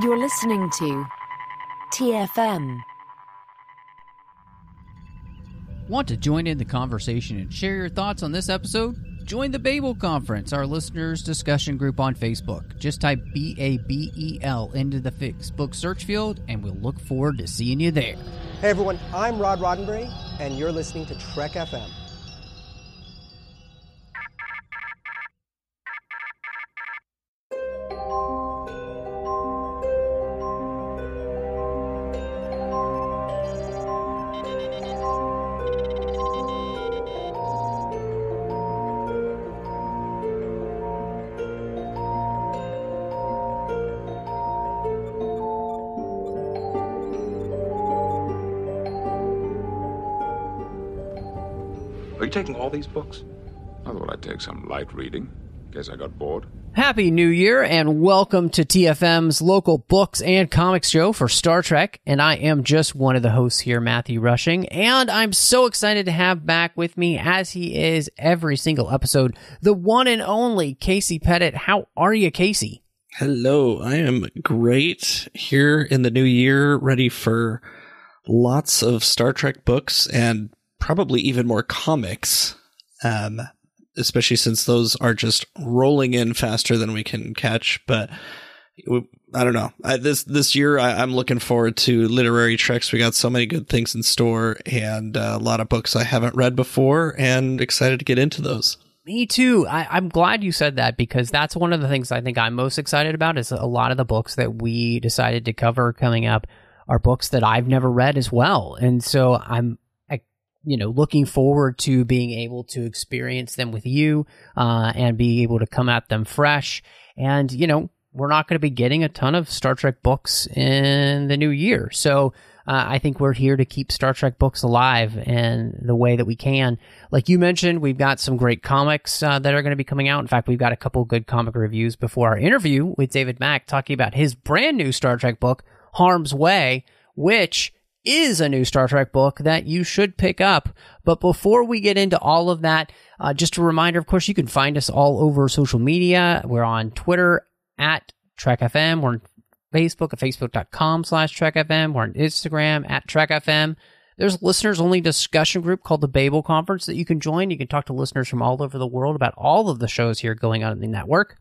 You're listening to TFM. Want to join in the conversation and share your thoughts on this episode? Join the Babel Conference, our listeners' discussion group on Facebook. Just type B A B E L into the Facebook search field, and we'll look forward to seeing you there. Hey everyone, I'm Rod Roddenberry, and you're listening to Trek FM. These books? I thought I'd take some light reading. Guess I got bored. Happy New Year and welcome to TFM's local books and comics show for Star Trek. And I am just one of the hosts here, Matthew Rushing. And I'm so excited to have back with me, as he is every single episode, the one and only Casey Pettitt. How are you, Casey? Hello, I am great here in the new year, ready for lots of Star Trek books and probably even more comics. Um, especially since those are just rolling in faster than we can catch. But we- I don't know. I, this this year, I, I'm looking forward to literary treks. We got so many good things in store, and uh, a lot of books I haven't read before, and excited to get into those. Me too. I, I'm glad you said that because that's one of the things I think I'm most excited about is a lot of the books that we decided to cover coming up are books that I've never read as well. And so I'm, you know, looking forward to being able to experience them with you uh, and be able to come at them fresh. And, you know, we're not going to be getting a ton of Star Trek books in the new year. So uh, I think we're here to keep Star Trek books alive in the way that we can. Like you mentioned, we've got some great comics uh, that are going to be coming out. In fact, we've got a couple good comic reviews before our interview with David Mack talking about his brand new Star Trek book, Harm's Way, which is a new Star Trek book that you should pick up. But before we get into all of that, uh, just a reminder, of course, you can find us all over social media. We're on Twitter at Trek FM. We're on Facebook at facebook.com slash Trek FM. We're on Instagram at Trek FM. There's a listeners only discussion group called the Babel Conference that you can join. You can talk to listeners from all over the world about all of the shows here going on in the network.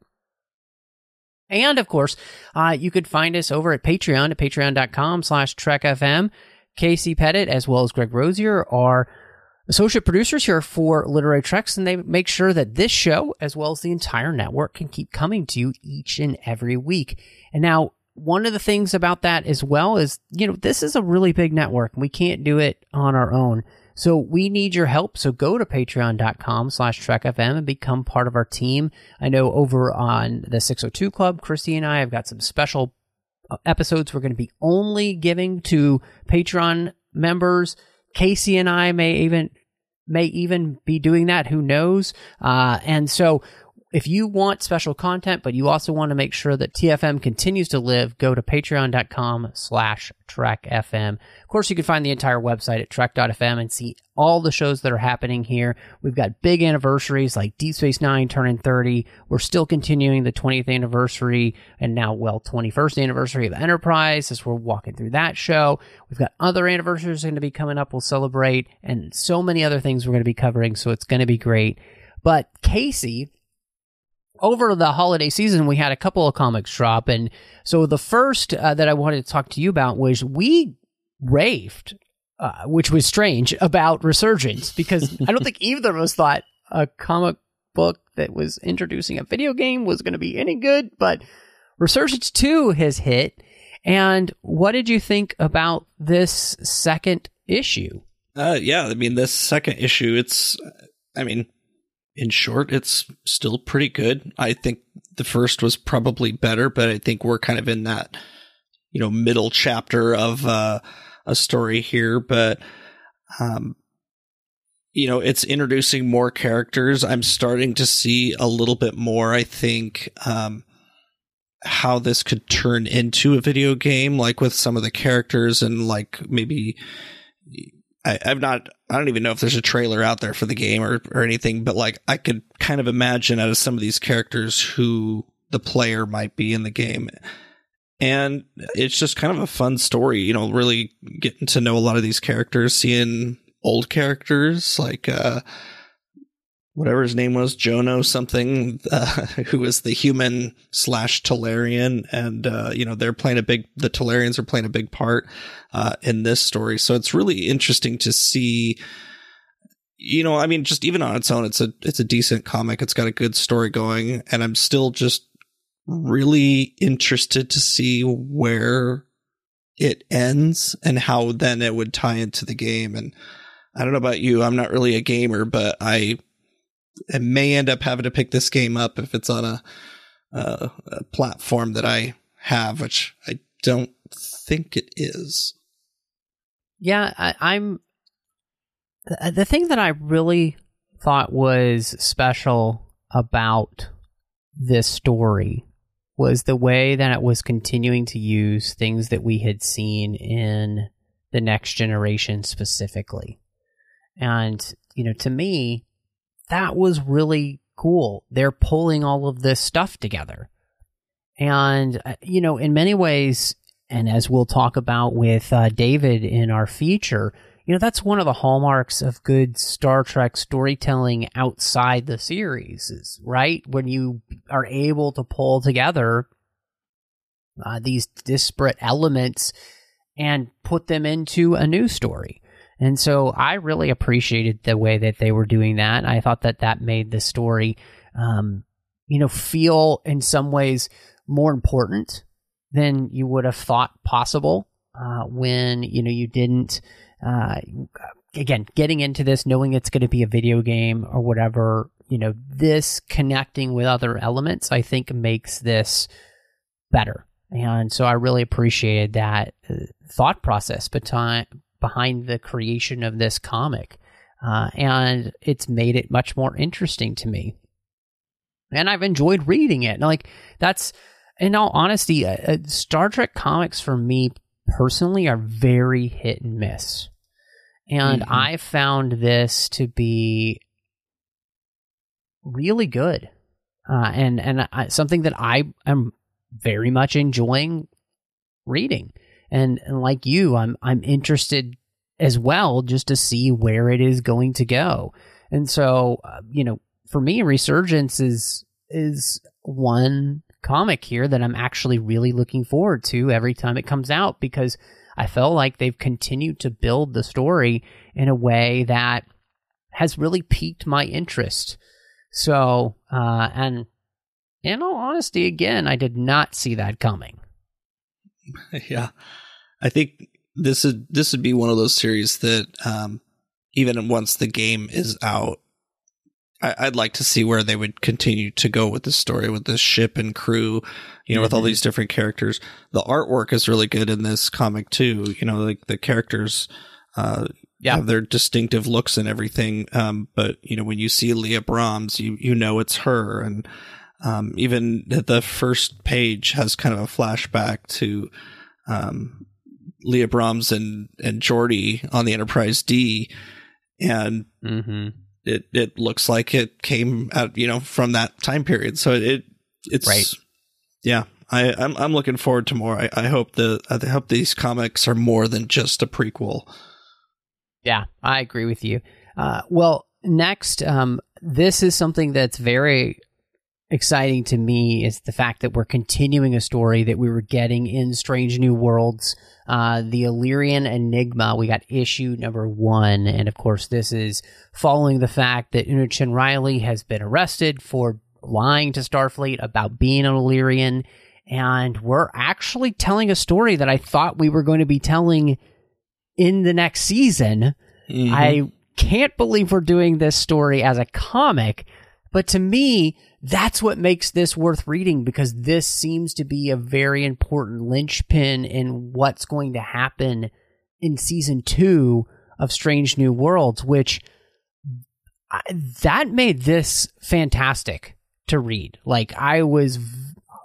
And of course, uh, you could find us over at Patreon at patreon.com slash trekfm. Casey Pettitt, as well as Greg Rozier, are associate producers here for Literary Treks, and they make sure that this show, as well as the entire network, can keep coming to you each and every week. And now, one of the things about that as well is, you know, this is a really big network, and we can't do it on our own. So we need your help. So go to patreon.com slash trekfm and become part of our team. I know over on the 602 Club, Christy and I have got some special episodes we're going to be only giving to Patreon members. Casey and I may even may even be doing that. Who knows? Uh, and so, if you want special content, but you also want to make sure that TFM continues to live, go to patreon.com slash trekfm. Of course, you can find the entire website at trek.fm and see all the shows that are happening here. We've got big anniversaries like Deep Space Nine turning 30. We're still continuing the 20th anniversary and now, well, 21st anniversary of Enterprise as we're walking through that show. We've got other anniversaries going to be coming up we'll celebrate and so many other things we're going to be covering. So it's going to be great. But Casey, over the holiday season, we had a couple of comics drop. And so the first uh, that I wanted to talk to you about was we raved, uh, which was strange, about Resurgence because I don't think either of us thought a comic book that was introducing a video game was going to be any good. But Resurgence 2 has hit. And what did you think about this second issue? Uh, yeah, I mean, this second issue, it's, I mean, in short, it's still pretty good. I think the first was probably better, but I think we're kind of in that, you know, middle chapter of uh, a story here. But, um, you know, it's introducing more characters. I'm starting to see a little bit more, I think, um, how this could turn into a video game, like with some of the characters and like maybe I, I've not I don't even know if there's a trailer out there for the game or, or anything, but like I could kind of imagine out of some of these characters who the player might be in the game. and it's just kind of a fun story. You know, really getting to know a lot of these characters, seeing old characters like uh, whatever his name was, Jono something, uh, who was the human slash Talarian, and uh, you know they're playing a big. The Talarians are playing a big part uh, in this story, so it's really interesting to see. You know, I mean, just even on its own, it's a it's a decent comic. It's got a good story going, and I'm still just really interested to see where it ends and how then it would tie into the game. And I don't know about you, I'm not really a gamer, but I, I may end up having to pick this game up if it's on a, a platform that I have, which I don't think it is. Yeah, I, I'm. The thing that I really thought was special about this story was the way that it was continuing to use things that we had seen in the next generation specifically. And, you know, to me, that was really cool. They're pulling all of this stuff together. And, uh, you know, in many ways, and as we'll talk about with uh, David in our feature, you know, that's one of the hallmarks of good Star Trek storytelling outside the series, is, right? When you are able to pull together uh, these disparate elements and put them into a new story. And so I really appreciated the way that they were doing that. I thought that that made the story, um, you know, feel in some ways more important than you would have thought possible uh, when you know you didn't uh, again, getting into this, knowing it's going to be a video game or whatever, you know, this connecting with other elements, I think makes this better. And so I really appreciated that uh, thought process behind behind the creation of this comic. Uh, and it's made it much more interesting to me. And I've enjoyed reading it. Like, that's, in all honesty, uh, uh Star Trek comics for me personally are very hit and miss. And mm-hmm. I found this to be really good. Uh, and and I, something that I am very much enjoying reading. And, and like you, I'm I'm interested as well just to see where it is going to go. And so, uh, you know, for me, Resurgence is is one comic here that I'm actually really looking forward to every time it comes out because I felt like they've continued to build the story in a way that has really piqued my interest. So, uh, and in all honesty, again, I did not see that coming. Yeah, I think this would this would be one of those series that um, even once the game is out, I, would like to see where they would continue to go with the story with the ship and crew, you know, mm-hmm. with all mm-hmm. these different characters. The artwork is really good in this comic too. You know, like the characters, uh, yeah. have their distinctive looks and everything. Um, but you know, when you see Leah Brahms, you you know it's her, and um, even the first page has kind of a flashback to um, Leah Brahms and and Geordi on the Enterprise D, and. Mm-hmm it it looks like it came out you know from that time period. So it it's right. Yeah, I I'm I'm looking forward to more. I, I hope the I hope these comics are more than just a prequel. Yeah, I agree with you. Uh, well, next, um, this is something that's very exciting to me is the fact that we're continuing a story that we were getting in Strange New Worlds uh, the Illyrian Enigma. We got issue number one. And of course, this is following the fact that Una Chin Riley has been arrested for lying to Starfleet about being an Illyrian. And we're actually telling a story that I thought we were going to be telling in the next season. Mm-hmm. I can't believe we're doing this story as a comic. But to me, that's what makes this worth reading because this seems to be a very important linchpin in what's going to happen in season two of Strange New Worlds, which that made this fantastic to read. Like I was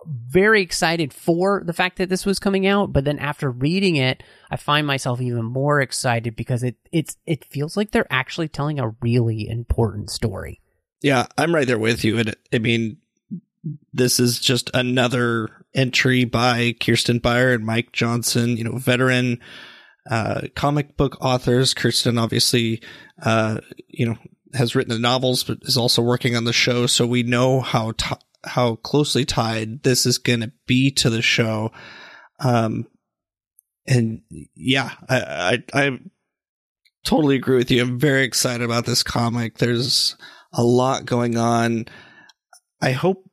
very excited for the fact that this was coming out, but then after reading it, I find myself even more excited because it it's it feels like they're actually telling a really important story. Yeah, I'm right there with you. And I mean, this is just another entry by Kirsten Beyer and Mike Johnson, you know, veteran uh, comic book authors. Kirsten obviously, uh, you know, has written the novels, but is also working on the show. So we know how t- how closely tied this is going to be to the show. Um, and yeah, I, I, I totally agree with you. I'm very excited about this comic. There's a lot going on. I hope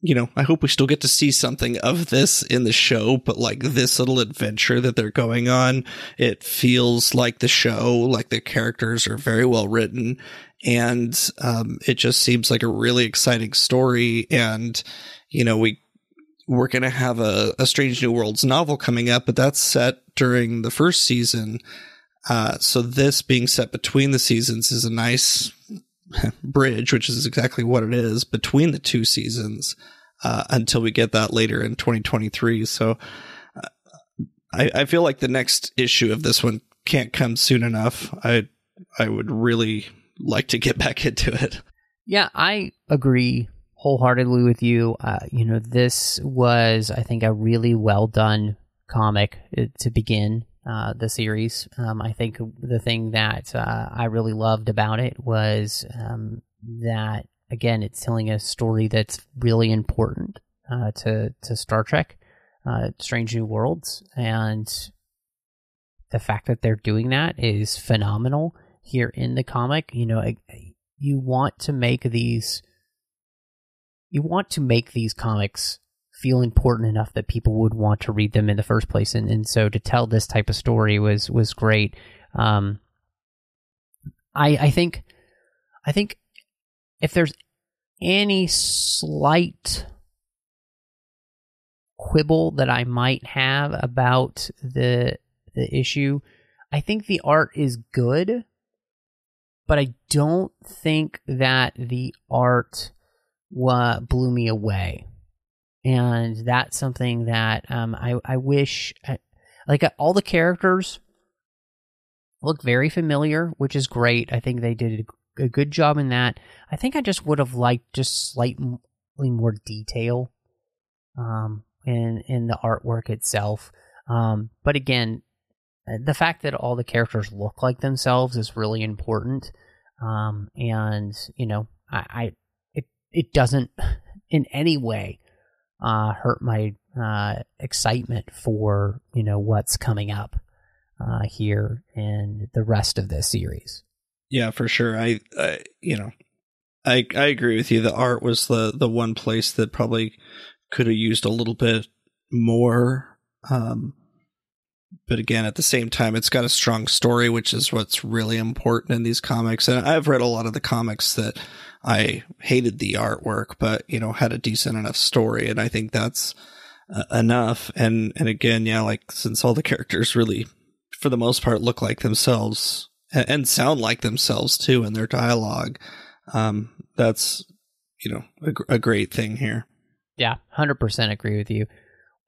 you know, I hope we still get to see something of this in the show, but like this little adventure that they're going on, it feels like the show, like the characters are very well written. And, um, it just seems like a really exciting story. And, you know, we, we're going to have a, a Strange New Worlds novel coming up, but that's set during the first season. Uh, so this being set between the seasons is a nice bridge, which is exactly what it is between the two seasons uh, until we get that later in 2023. So uh, I, I feel like the next issue of this one can't come soon enough. I I would really like to get back into it. Yeah, I agree wholeheartedly with you. Uh, you know, this was, I think, a really well done comic uh, to begin uh, the series. Um, I think the thing that uh, I really loved about it was um, that again, it's telling a story that's really important uh, to to Star Trek, uh, Strange New Worlds, and the fact that they're doing that is phenomenal here in the comic. You know, you want to make these, you want to make these comics feel important enough that people would want to read them in the first place, and and so to tell this type of story was was great. Um, I I think I think if there's any slight quibble that I might have about the the issue, I think the art is good, but I don't think that the art blew me away. And that's something that um, I I wish uh, like uh, all the characters look very familiar, which is great. I think they did a good job in that. I think I just would have liked just slightly more detail um, in in the artwork itself. Um, but again, uh, the fact that all the characters look like themselves is really important. Um, and you know, I, I it it doesn't in any way uh, hurt my uh, excitement for you know what's coming up uh, here in the rest of this series. Yeah, for sure. I, I you know, I I agree with you. The art was the the one place that probably could have used a little bit more. Um, but again, at the same time, it's got a strong story, which is what's really important in these comics. And I've read a lot of the comics that I hated the artwork, but you know, had a decent enough story, and I think that's uh, enough. And and again, yeah, like since all the characters really, for the most part, look like themselves, and sound like themselves too in their dialogue. Um, that's you know a, a great thing here. Yeah, hundred percent agree with you.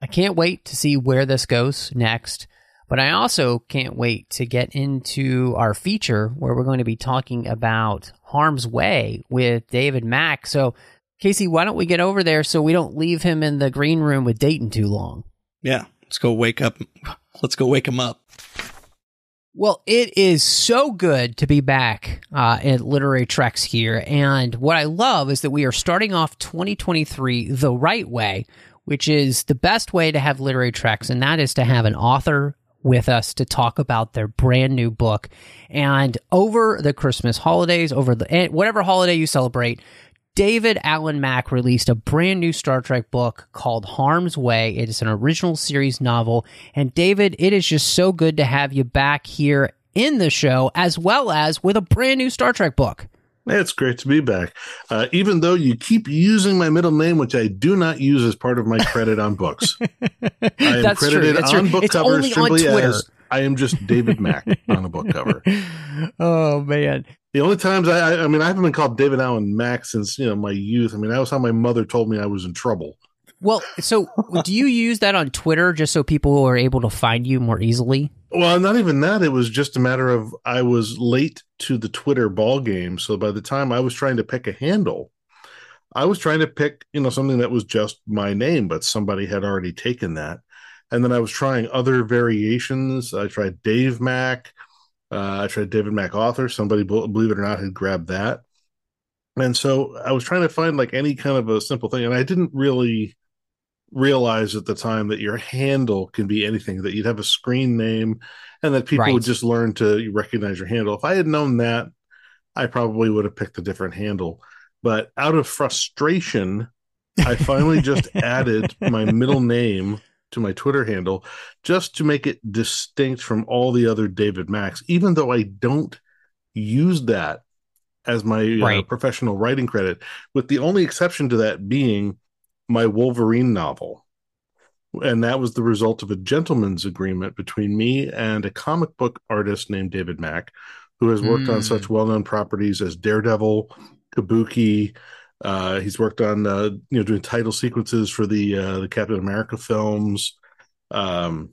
I can't wait to see where this goes next. But I also can't wait to get into our feature where we're going to be talking about Harm's Way with David Mack. So, Casey, why don't we get over there so we don't leave him in the green room with Dayton too long? Yeah, let's go wake up. Let's go wake him up. Well, it is so good to be back uh, at Literary Treks here. And what I love is that we are starting off 2023 the right way, which is the best way to have Literary Treks, and that is to have an author with us to talk about their brand new book. And over the Christmas holidays, over the eh, whatever holiday you celebrate, David Allen Mack released a brand new Star Trek book called Harm's Way. It is an original series novel. And David, it is just so good to have you back here in the show, as well as with a brand new Star Trek book. It's great to be back. Uh, even though you keep using my middle name, which I do not use as part of my credit on books. I am That's credited true. That's on true. book It's cover only simply as I am just David Mack on a book cover. oh, man. The only times I, I, I mean, I haven't been called David Allen Mack since you know my youth. I mean, that was how my mother told me I was in trouble. Well, so do you use that on Twitter just so people are able to find you more easily? Well, not even that. It was just a matter of I was late to the Twitter ball game, so by the time I was trying to pick a handle, I was trying to pick, you know, something that was just my name, but somebody had already taken that. And then I was trying other variations. I tried Dave Mack. Uh, I tried David Mack author. Somebody, believe it or not, had grabbed that. And so I was trying to find like any kind of a simple thing. And I didn't really realize at the time that your handle can be anything, that you'd have a screen name and that people Right. would just learn to recognize your handle. If I had known that, I probably would have picked a different handle. But out of frustration, I finally just added my middle name to my Twitter handle just to make it distinct from all the other David Macks, even though I don't use that as my uh, professional writing credit, with the only exception to that being my Wolverine novel. And that was the result of a gentleman's agreement between me and a comic book artist named David Mack, who has worked on Mm. such well known properties as Daredevil, Kabuki. Uh, he's worked on uh, you know doing title sequences for the uh, the Captain America films. Um,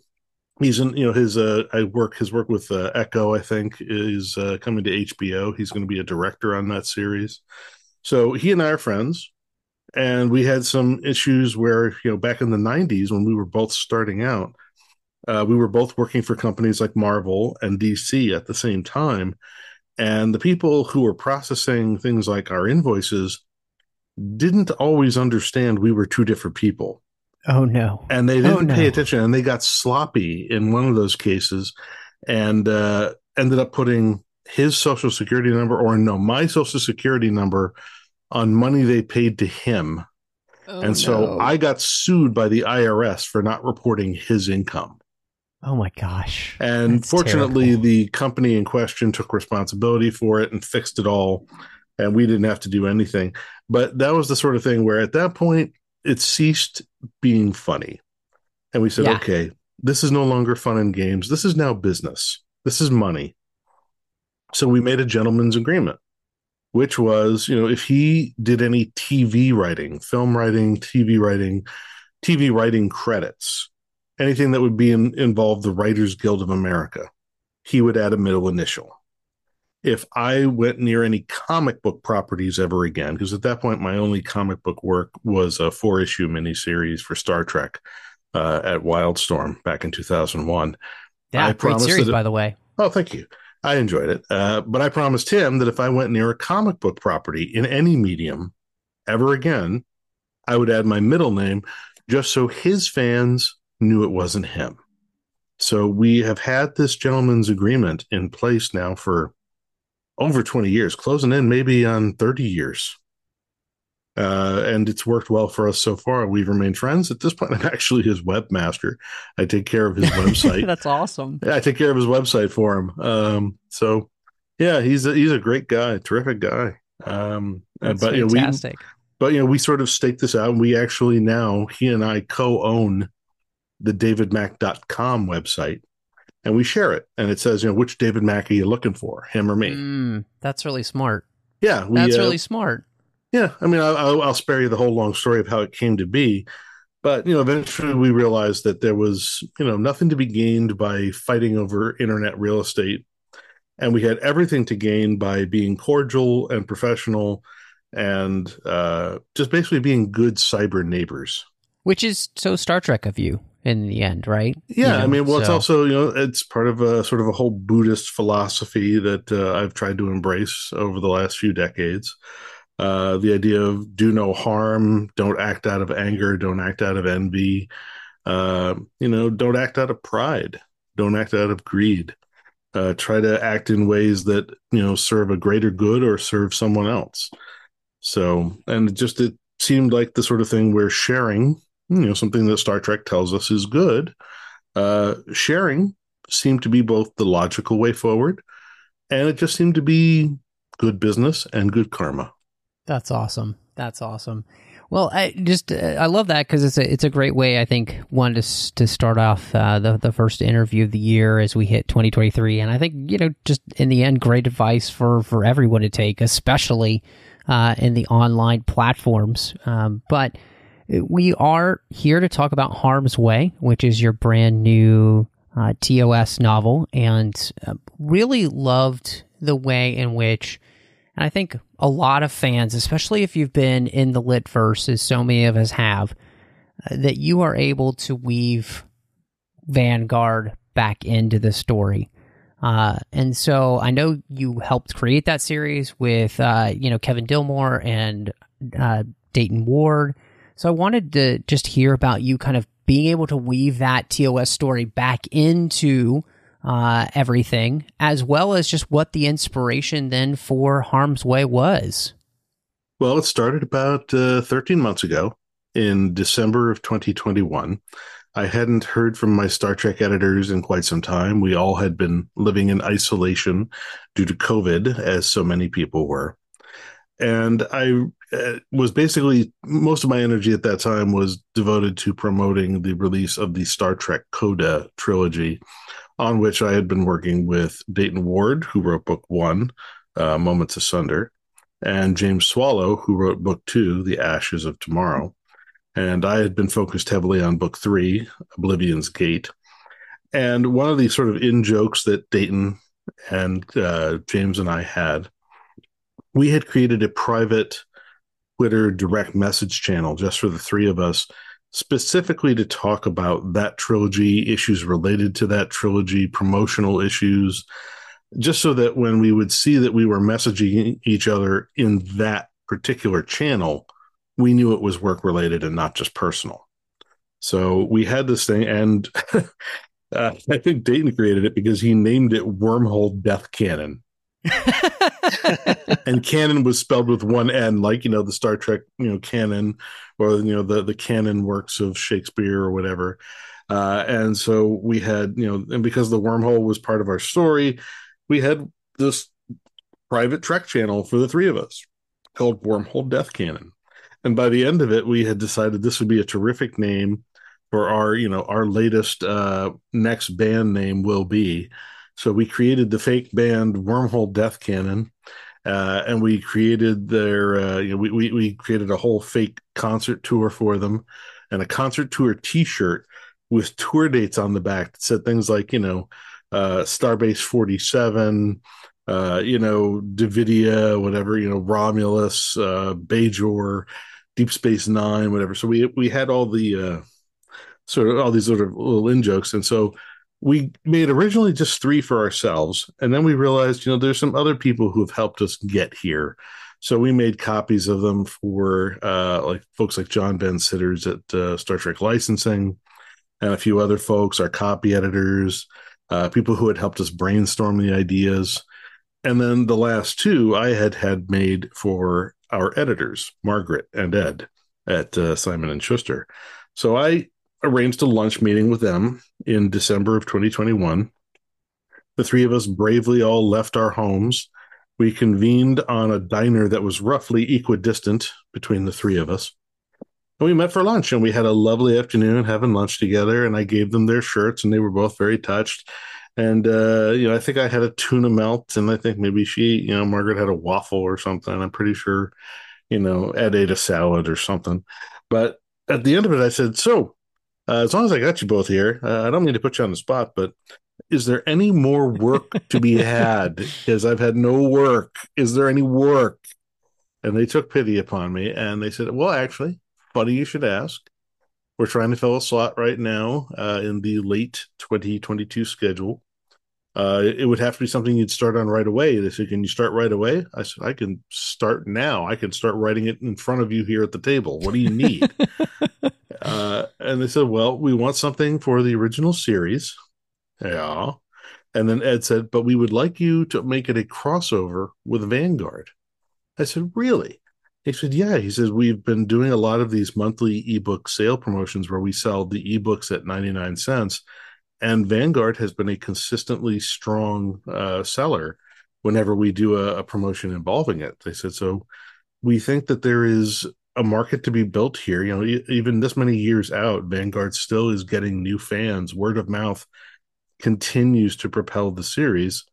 he's in you know his uh, I work his work with uh, Echo I think is uh, coming to HBO. He's going to be a director on that series. So he and I are friends, and we had some issues where you know back in the '90s when we were both starting out, uh, we were both working for companies like Marvel and DC at the same time, and the people who were processing things like our invoices didn't always understand we were two different people Oh no. and they Oh, didn't pay no. attention and they got sloppy in one of those cases and uh, ended up putting his social security number or no my social security number on money they paid to him. Oh, and so i got sued by the irs for not reporting his income. Oh my gosh. and That's fortunately terrible. the company in question took responsibility for it and fixed it all. And we didn't have to do anything. But that was the sort of thing where at that point it ceased being funny. And we said Yeah. okay this is no longer fun and games. This is now business. This is money. So we made a gentleman's agreement which was you know if he did any tv writing film writing tv writing tv writing credits anything that would be in, involve the writers guild of america he would add a middle initial if i went near any comic book properties ever again because at that point my only comic book work was a four issue miniseries for star trek uh, at wildstorm back in 2001 Yeah, I great series, by the way. Oh, thank you. I enjoyed it. Uh, but I promised him that if I went near a comic book property in any medium ever again, I would add my middle name just so his fans knew it wasn't him. So we have had this gentleman's agreement in place now for over 20 years, closing in maybe on 30 years. Uh, and it's worked well for us so far. We've remained friends. At this point, I'm actually his webmaster. I take care of his website. That's awesome. Yeah, I take care of his website for him. Um, so yeah, he's a, he's a great guy, terrific guy. Um, uh, That's but you know, we fantastic. but you know, we sort of staked this out, and we actually now he and I co-own the DavidMack.com website, and we share it, and it says, you know, which David Mack are you looking for, him or me? Mm, that's really smart. Yeah, we, That's uh, really smart. Yeah, I mean, I'll, I'll, I'll spare you the whole long story of how it came to be, but you know, eventually we realized that there was, you know, nothing to be gained by fighting over internet real estate, and we had everything to gain by being cordial and professional, and uh, just basically being good cyber neighbors. Which is so Star Trek of you in the end, right? Yeah, You know, I mean, well, it's also you know, it's part of a sort of a whole Buddhist philosophy that uh, I've tried to embrace over the last few decades. Uh, the idea of do no harm, don't act out of anger, don't act out of envy, uh, you know, don't act out of pride, don't act out of greed. Uh, try to act in ways that you know serve a greater good or serve someone else. So, and just it seemed like the sort of thing where sharing, you know, something that Star Trek tells us is good uh, sharing seemed to be both the logical way forward and it just seemed to be good business and good karma. That's awesome. That's awesome. Well, I just uh, I love that because it's a it's a great way I think one to to start off uh, the the first interview of the year as we hit 2023, and I think you know just in the end, great advice for for everyone to take, especially uh, in the online platforms. Um, but we are here to talk about Harm's Way, which is your brand new uh, TOS novel, and uh, really loved the way in which, and I think a lot of fans, especially if you've been in the lit verse, as so many of us have, uh, that you are able to weave Vanguard back into the story. Uh, and so I know you helped create that series with, uh, you know, Kevin Dilmore and uh, Dayton Ward. So I wanted to just hear about you kind of being able to weave that TOS story back into uh, everything, as well as just what the inspiration then for Harm's Way was. Well, it started about uh, 13 months ago in December of 2021. I hadn't heard from my Star Trek editors in quite some time. We all had been living in isolation due to COVID, as so many people were. And I uh, was basically most of my energy at that time was devoted to promoting the release of the Star Trek Coda trilogy, on which I had been working with Dayton Ward, who wrote book one, uh, Moments Asunder, and James Swallow, who wrote book two, The Ashes of Tomorrow and I had been focused heavily on book three, Oblivion's Gate. And one of the sort of in jokes that Dayton and uh, James and I had, we had created a private Twitter direct message channel just for the three of us, specifically to talk about that trilogy, issues related to that trilogy, promotional issues, just so that when we would see that we were messaging each other in that particular channel, we knew it was work related and not just personal. So we had this thing, and uh, I think Dayton created it because he named it Wormhole Death Cannon. and canon was spelled with one N, like you know the Star Trek, you know, canon, or you know the the canon works of Shakespeare or whatever. Uh, and so we had, you know, and because the wormhole was part of our story, we had this private Trek channel for the three of us called Wormhole Death Canon. And by the end of it we had decided this would be a terrific name for our you know our latest uh next band name will be. So we created the fake band wormhole death canon uh, and we created their uh, you know we, we we created a whole fake concert tour for them and a concert tour t-shirt with tour dates on the back that said things like you know uh starbase 47 uh, you know, Davidia, whatever, you know, Romulus, uh, Bajor, Deep Space Nine, whatever. So we we had all the uh, sort of all these sort of little in jokes, and so we made originally just three for ourselves, and then we realized, you know, there's some other people who have helped us get here. So we made copies of them for uh, like folks like John Van Citters at uh, Star Trek Licensing, and a few other folks, our copy editors, uh, people who had helped us brainstorm the ideas and then the last two I had had made for our editors, Margaret and Ed at uh, Simon and Schuster. So I arranged a lunch meeting with them in December of 2021. The three of us bravely all left our homes. We convened on a diner that was roughly equidistant between the three of us. And we met for lunch and we had a lovely afternoon having lunch together. And I gave them their shirts and they were both very touched and uh, you know, I think I had a tuna melt, and I think maybe she, you know, Margaret had a waffle or something. I'm pretty sure, you know, Ed ate a salad or something. But at the end of it, I said, "So, uh, as long as I got you both here, uh, I don't mean to put you on the spot, but is there any more work to be had? Because I've had no work. Is there any work?" And they took pity upon me, and they said, "Well, actually, funny you should ask." We're trying to fill a slot right now uh, in the late 2022 schedule uh, it would have to be something you'd start on right away. They said, "Can you start right away?" I said, "I can start now. I can start writing it in front of you here at the table. What do you need?" uh, and they said, "Well, we want something for the original series." Yeah, and then Ed said, "But we would like you to make it a crossover with Vanguard." I said, "Really?" He said, "Yeah." He says, "We've been doing a lot of these monthly ebook sale promotions where we sell the ebooks at ninety nine cents." and Vanguard has been a consistently strong uh, seller whenever we do a, a, promotion involving it. They said so. We think that there is a market to be built here. You know, even this many years out, Vanguard still is getting new fans. Word of mouth continues to propel the series.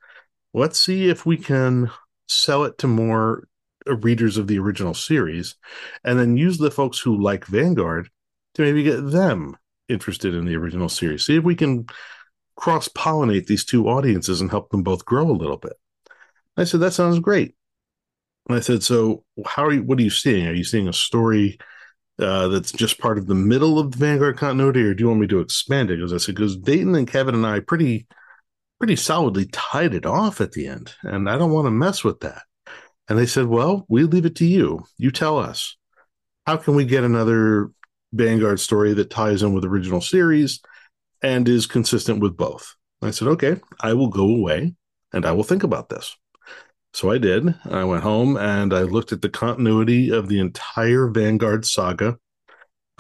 Let's see if we can sell it to more uh, readers of the original series, and then use the folks who like Vanguard to maybe get them interested in the original series. See if we can cross pollinate these two audiences and help them both grow a little bit. I said, that sounds great. And I said, "So, how are you? What are you seeing? Are you seeing a story uh, that's just part of the middle of the Vanguard continuity, or do you want me to expand it?" Because I said, "Because Dayton and Kevin and I pretty, pretty solidly tied it off at the end, and I don't want to mess with that." And they said, "Well, we leave it to you. You tell us. How can we get another Vanguard story that ties in with original series and is consistent with both?" I said, "Okay, I will go away and I will think about this." So I did. I went home and I looked at the continuity of the entire Vanguard saga,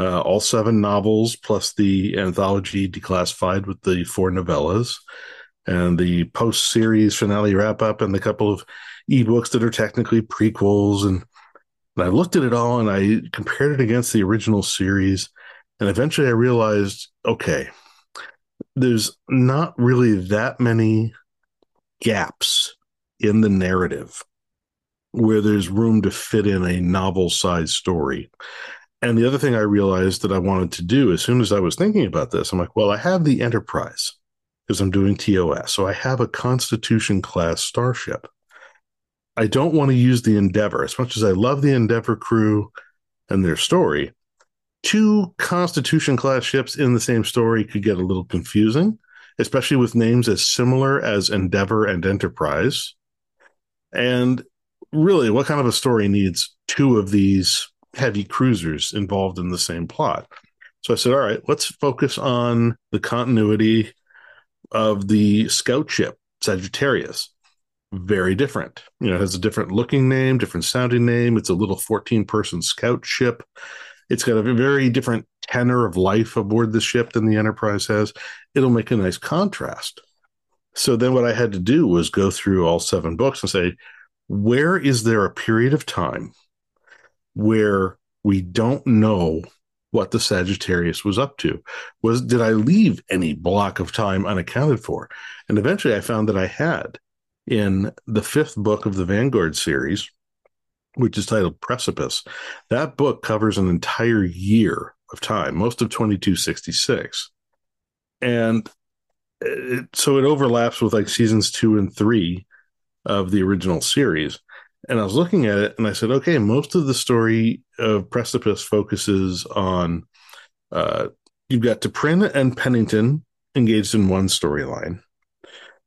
uh, all seven novels plus the anthology declassified with the four novellas, and the post series finale wrap up, and the couple of ebooks that are technically prequels. And, and I looked at it all and I compared it against the original series. And eventually I realized okay, there's not really that many gaps in the narrative where there's room to fit in a novel sized story. And the other thing I realized that I wanted to do as soon as I was thinking about this, I'm like, well, I have the Enterprise because I'm doing TOS. So I have a Constitution class starship. I don't want to use the Endeavor as much as I love the Endeavor crew and their story. Two Constitution class ships in the same story could get a little confusing, especially with names as similar as Endeavor and Enterprise. And really, what kind of a story needs two of these heavy cruisers involved in the same plot? So I said, all right, let's focus on the continuity of the scout ship, Sagittarius. Very different. You know, it has a different looking name, different sounding name. It's a little 14 person scout ship. It's got a very different tenor of life aboard the ship than the Enterprise has. It'll make a nice contrast. So then what I had to do was go through all seven books and say, where is there a period of time where we don't know what the Sagittarius was up to? Was did I leave any block of time unaccounted for? And eventually I found that I had in the fifth book of the Vanguard series, which is titled Precipice. That book covers an entire year of time, most of 2266. And it, so it overlaps with like seasons two and three of the original series. And I was looking at it and I said, okay, most of the story of Precipice focuses on uh, you've got T'Pring and Pennington engaged in one storyline.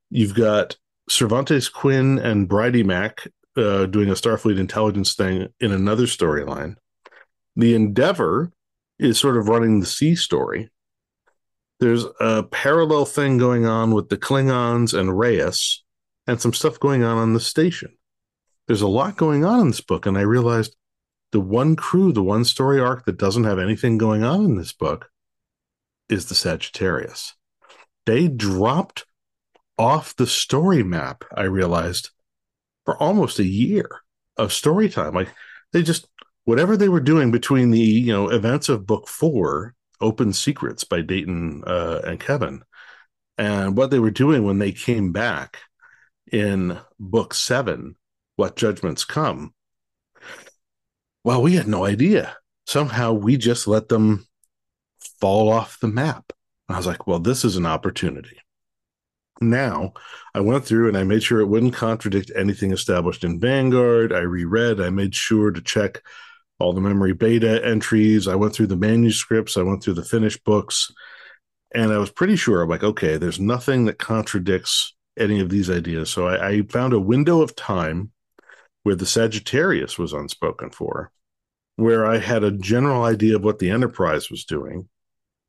You've got Cervantes Quinn and Bridy Mac uh, doing a Starfleet intelligence thing in another storyline. The Endeavor is sort of running the sea story there's a parallel thing going on with the Klingons and Reyes, and some stuff going on on the station. There's a lot going on in this book, and I realized the one crew, the one story arc that doesn't have anything going on in this book is the Sagittarius. They dropped off the story map, I realized, for almost a year of story time. Like they just whatever they were doing between the you know events of book four Open Secrets by Dayton uh, and Kevin. And what they were doing when they came back in book seven, What Judgments Come, well, we had no idea. Somehow we just let them fall off the map. I was like, well, this is an opportunity. Now, I went through and I made sure it wouldn't contradict anything established in Vanguard. I reread, I made sure to check all the memory beta entries. I went through the manuscripts, I went through the finished books, and I was pretty sure I'm like, okay, there's nothing that contradicts any of these ideas. So I, I found a window of time where the Sagittarius was unspoken for, where I had a general idea of what the Enterprise was doing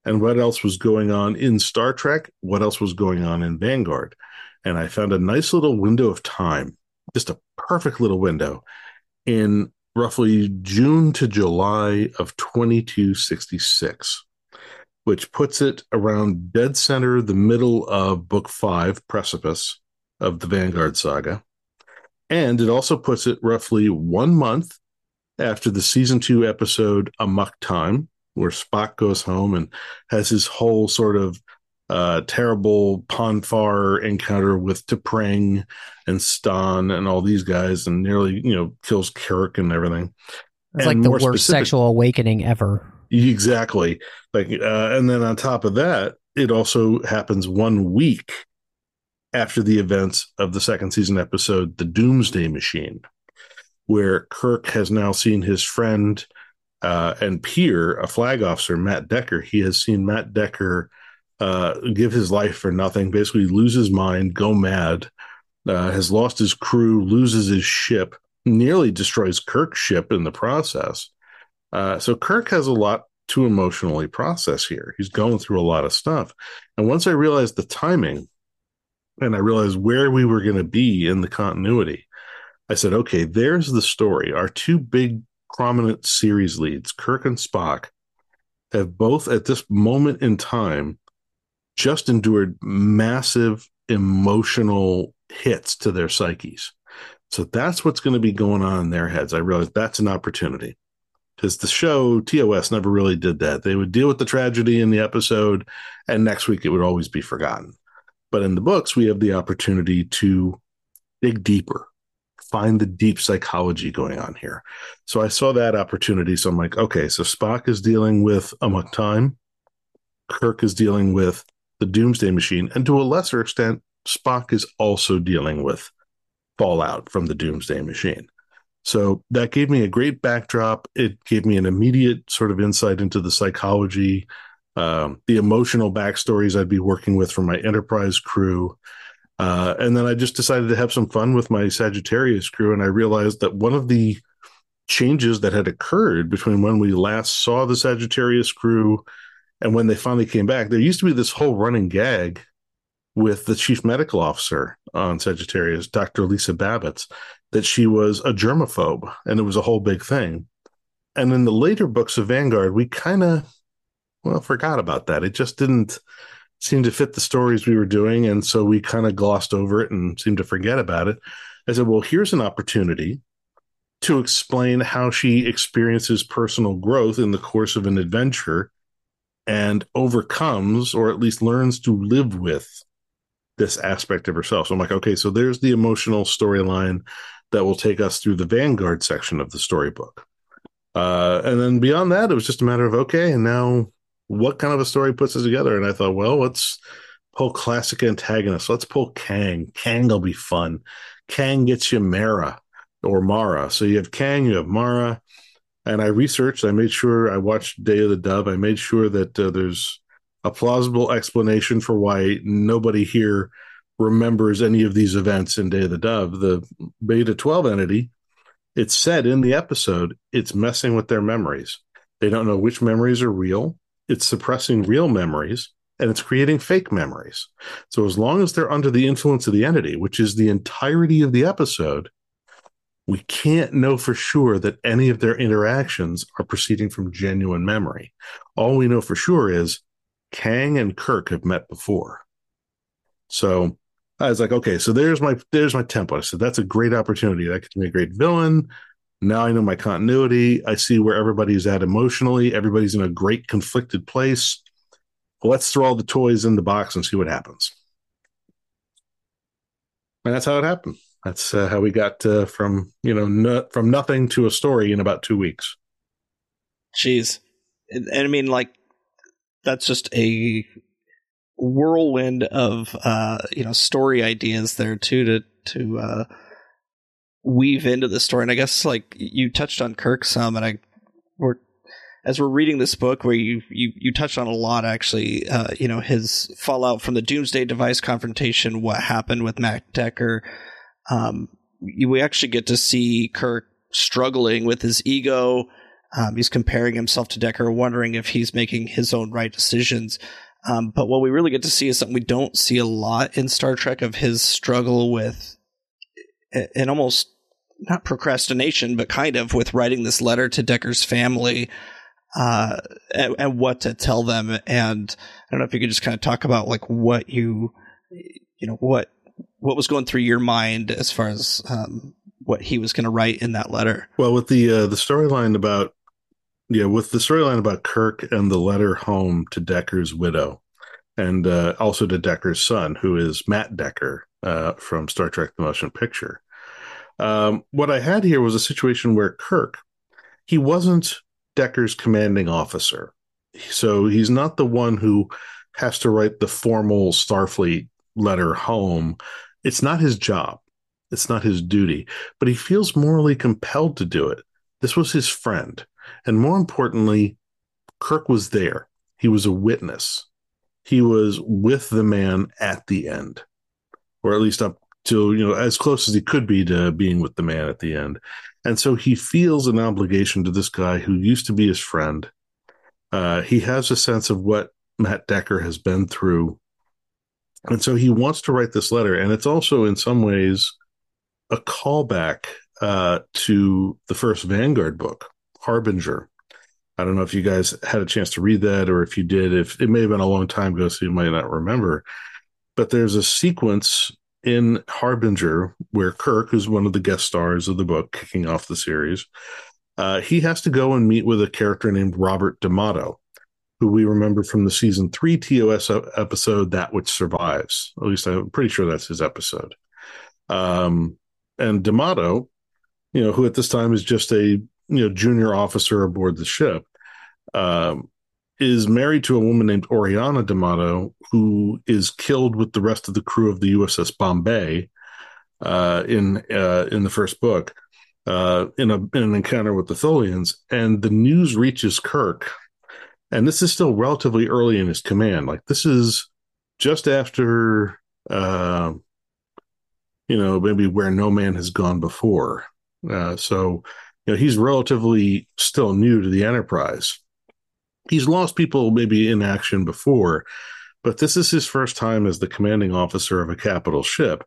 and what else was going on in Star Trek, what else was going on in Vanguard. And I found a nice little window of time, just a perfect little window in roughly June to July of 2266, which puts it around dead center, the middle of Book Five, Precipice of the Vanguard Saga. And it also puts it roughly one month after the season two episode Amok Time, where Spock goes home and has his whole sort of uh, terrible Pon farr encounter with T'Pring and Stonn and all these guys, and nearly you know kills Kirk and everything. It's and like the worst specific, sexual awakening ever. Exactly. Like, uh, and then on top of that, it also happens one week after the events of the second season episode, The Doomsday Machine, where Kirk has now seen his friend uh, and peer, a flag officer, Matt Decker. He has seen Matt Decker uh, give his life for nothing, basically lose his mind, go mad, uh, has lost his crew, loses his ship, nearly destroys Kirk's ship in the process. Uh, so Kirk has a lot to emotionally process here. He's going through a lot of stuff. And once I realized the timing and I realized where we were going to be in the continuity, I said, okay, there's the story. Our two big prominent series leads, Kirk and Spock, have both at this moment in time just endured massive emotional hits to their psyches. So that's what's going to be going on in their heads. I realized that's an opportunity because the show TOS never really did that. They would deal with the tragedy in the episode, and next week it would always be forgotten. But in the books, we have the opportunity to dig deeper, find the deep psychology going on here. So I saw that opportunity. So I'm like, okay, so Spock is dealing with Amok Time, Kirk is dealing with the Doomsday Machine, and to a lesser extent, Spock is also dealing with fallout from the Doomsday Machine. So that gave me a great backdrop. It gave me an immediate sort of insight into the psychology, um, the emotional backstories I'd be working with from my Enterprise crew. Uh, and then I just decided to have some fun with my Sagittarius crew. And I realized that one of the changes that had occurred between when we last saw the Sagittarius crew and when they finally came back, there used to be this whole running gag with the chief medical officer on Sagittarius, Dr. Lisa Babitz, that she was a germaphobe and it was a whole big thing. And in the later books of Vanguard, we kind of, well, forgot about that. It just didn't seem to fit the stories we were doing. And so we kind of glossed over it and seemed to forget about it. I said, well, here's an opportunity to explain how she experiences personal growth in the course of an adventure and overcomes or at least learns to live with this aspect of herself. So I'm like, okay, so there's the emotional storyline that will take us through the Vanguard section of the storybook. Uh, and then beyond that, it was just a matter of okay, and now what kind of a story puts us together? And I thought, well, let's pull classic antagonists. Let's pull Kang. Kang will be fun. Kang gets you Mara or Mara. So you have Kang, you have Mara. And I researched, I made sure I watched Day of the Dove. I made sure that uh, there's a plausible explanation for why nobody here remembers any of these events in Day of the Dove. The Beta 12 entity, it's said in the episode, it's messing with their memories. They don't know which memories are real. It's suppressing real memories and it's creating fake memories. So as long as they're under the influence of the entity, which is the entirety of the episode, we can't know for sure that any of their interactions are proceeding from genuine memory. All we know for sure is Kang and Kirk have met before. So I was like, okay, so there's my there's my template. I said that's a great opportunity. That could be a great villain. Now I know my continuity. I see where everybody's at emotionally. Everybody's in a great conflicted place. Let's throw all the toys in the box and see what happens. And that's how it happened. That's uh, how we got uh, from you know no, from nothing to a story in about two weeks. Jeez, and, and I mean, like that's just a whirlwind of uh, you know story ideas there too to to uh, weave into the story. And I guess like you touched on Kirk some, and I we're as we're reading this book where you you you touched on a lot actually. Uh, you know his fallout from the Doomsday device confrontation, what happened with Matt Decker. Um, we actually get to see Kirk struggling with his ego. Um, he's comparing himself to Decker, wondering if he's making his own right decisions. Um, but what we really get to see is something we don't see a lot in Star Trek of his struggle with an almost not procrastination, but kind of with writing this letter to Decker's family uh, and, and, what to tell them. And I don't know if you could just kind of talk about like what you, you know, what what was going through your mind as far as um, what he was going to write in that letter. Well, with the uh, the storyline about yeah, with the storyline about Kirk and the letter home to Decker's widow, and uh, also to Decker's son, who is Matt Decker uh, from Star Trek: The Motion Picture. Um, what I had here was a situation where Kirk, he wasn't Decker's commanding officer, so he's not the one who has to write the formal Starfleet letter home. It's not his job. It's not his duty, but he feels morally compelled to do it. This was his friend. And more importantly, Kirk was there. He was a witness. He was with the man at the end, or at least up to, you know, as close as he could be to being with the man at the end. And so he feels an obligation to this guy who used to be his friend. Uh, he has a sense of what Matt Decker has been through. And so he wants to write this letter. And it's also, in some ways, a callback uh, to the first Vanguard book, Harbinger. I don't know if you guys had a chance to read that or if you did. If it may have been a long time ago, so you might not remember. But there's a sequence in Harbinger where Kirk, who's one of the guest stars of the book, kicking off the series, uh, he has to go and meet with a character named Robert D'Amato, who we remember from the season three TOS episode, That Which Survives. At least I'm pretty sure that's his episode. Um, and D'Amato, you know, who at this time is just a you know junior officer aboard the ship, um, is married to a woman named Oriana D'Amato, who is killed with the rest of the crew of the USS Bombay uh, in uh, in the first book uh, in, a, in an encounter with the Tholians, and the news reaches Kirk, and this is still relatively early in his command. Like this is just after uh, you know, maybe where no man has gone before. Uh, so, you know, he's relatively still new to the enterprise. He's lost people maybe in action before, but this is his first time as the commanding officer of a capital ship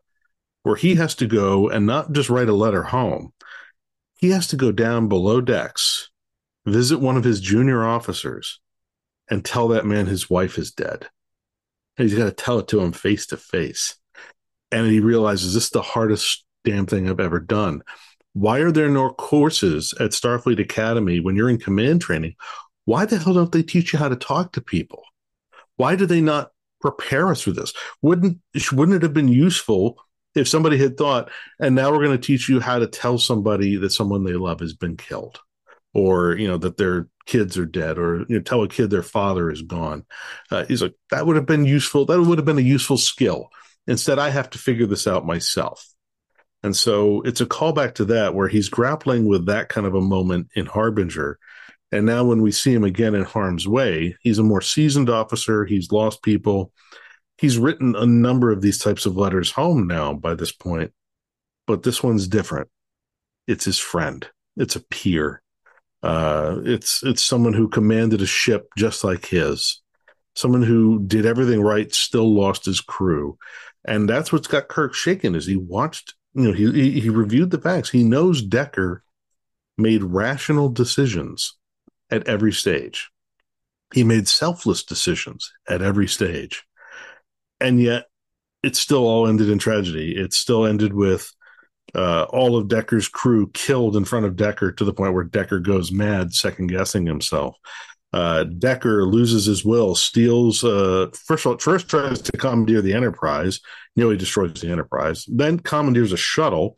where he has to go and not just write a letter home. He has to go down below decks, visit one of his junior officers, and tell that man his wife is dead. And he's got to tell it to him face to face and he realizes this is the hardest damn thing I've ever done. Why are there no courses at Starfleet Academy when you're in command training? Why the hell don't they teach you how to talk to people? Why do they not prepare us for this? Wouldn't wouldn't it have been useful if somebody had thought, and now we're going to teach you how to tell somebody that someone they love has been killed, or you know that their kids are dead, or you know, tell a kid their father is gone. Uh, he's like that would have been useful. That would have been a useful skill Instead, I have to figure this out myself. And so it's a callback to that where he's grappling with that kind of a moment in Harbinger. And now when we see him again in harm's way, he's a more seasoned officer. He's lost people. He's written a number of these types of letters home now by this point, but this one's different. It's his friend. It's a peer. Uh, it's it's someone who commanded a ship just like his, someone who did everything right, still lost his crew, and that's what's got Kirk shaken. Is he watched? You know, he he reviewed the facts. He knows Decker made rational decisions at every stage. He made selfless decisions at every stage, and yet it still all ended in tragedy. It still ended with uh, all of Decker's crew killed in front of Decker to the point where Decker goes mad, second guessing himself. Uh, Decker loses his will, steals. Uh, first, all, first tries to commandeer the Enterprise, nearly destroys the Enterprise. Then commandeers a shuttle,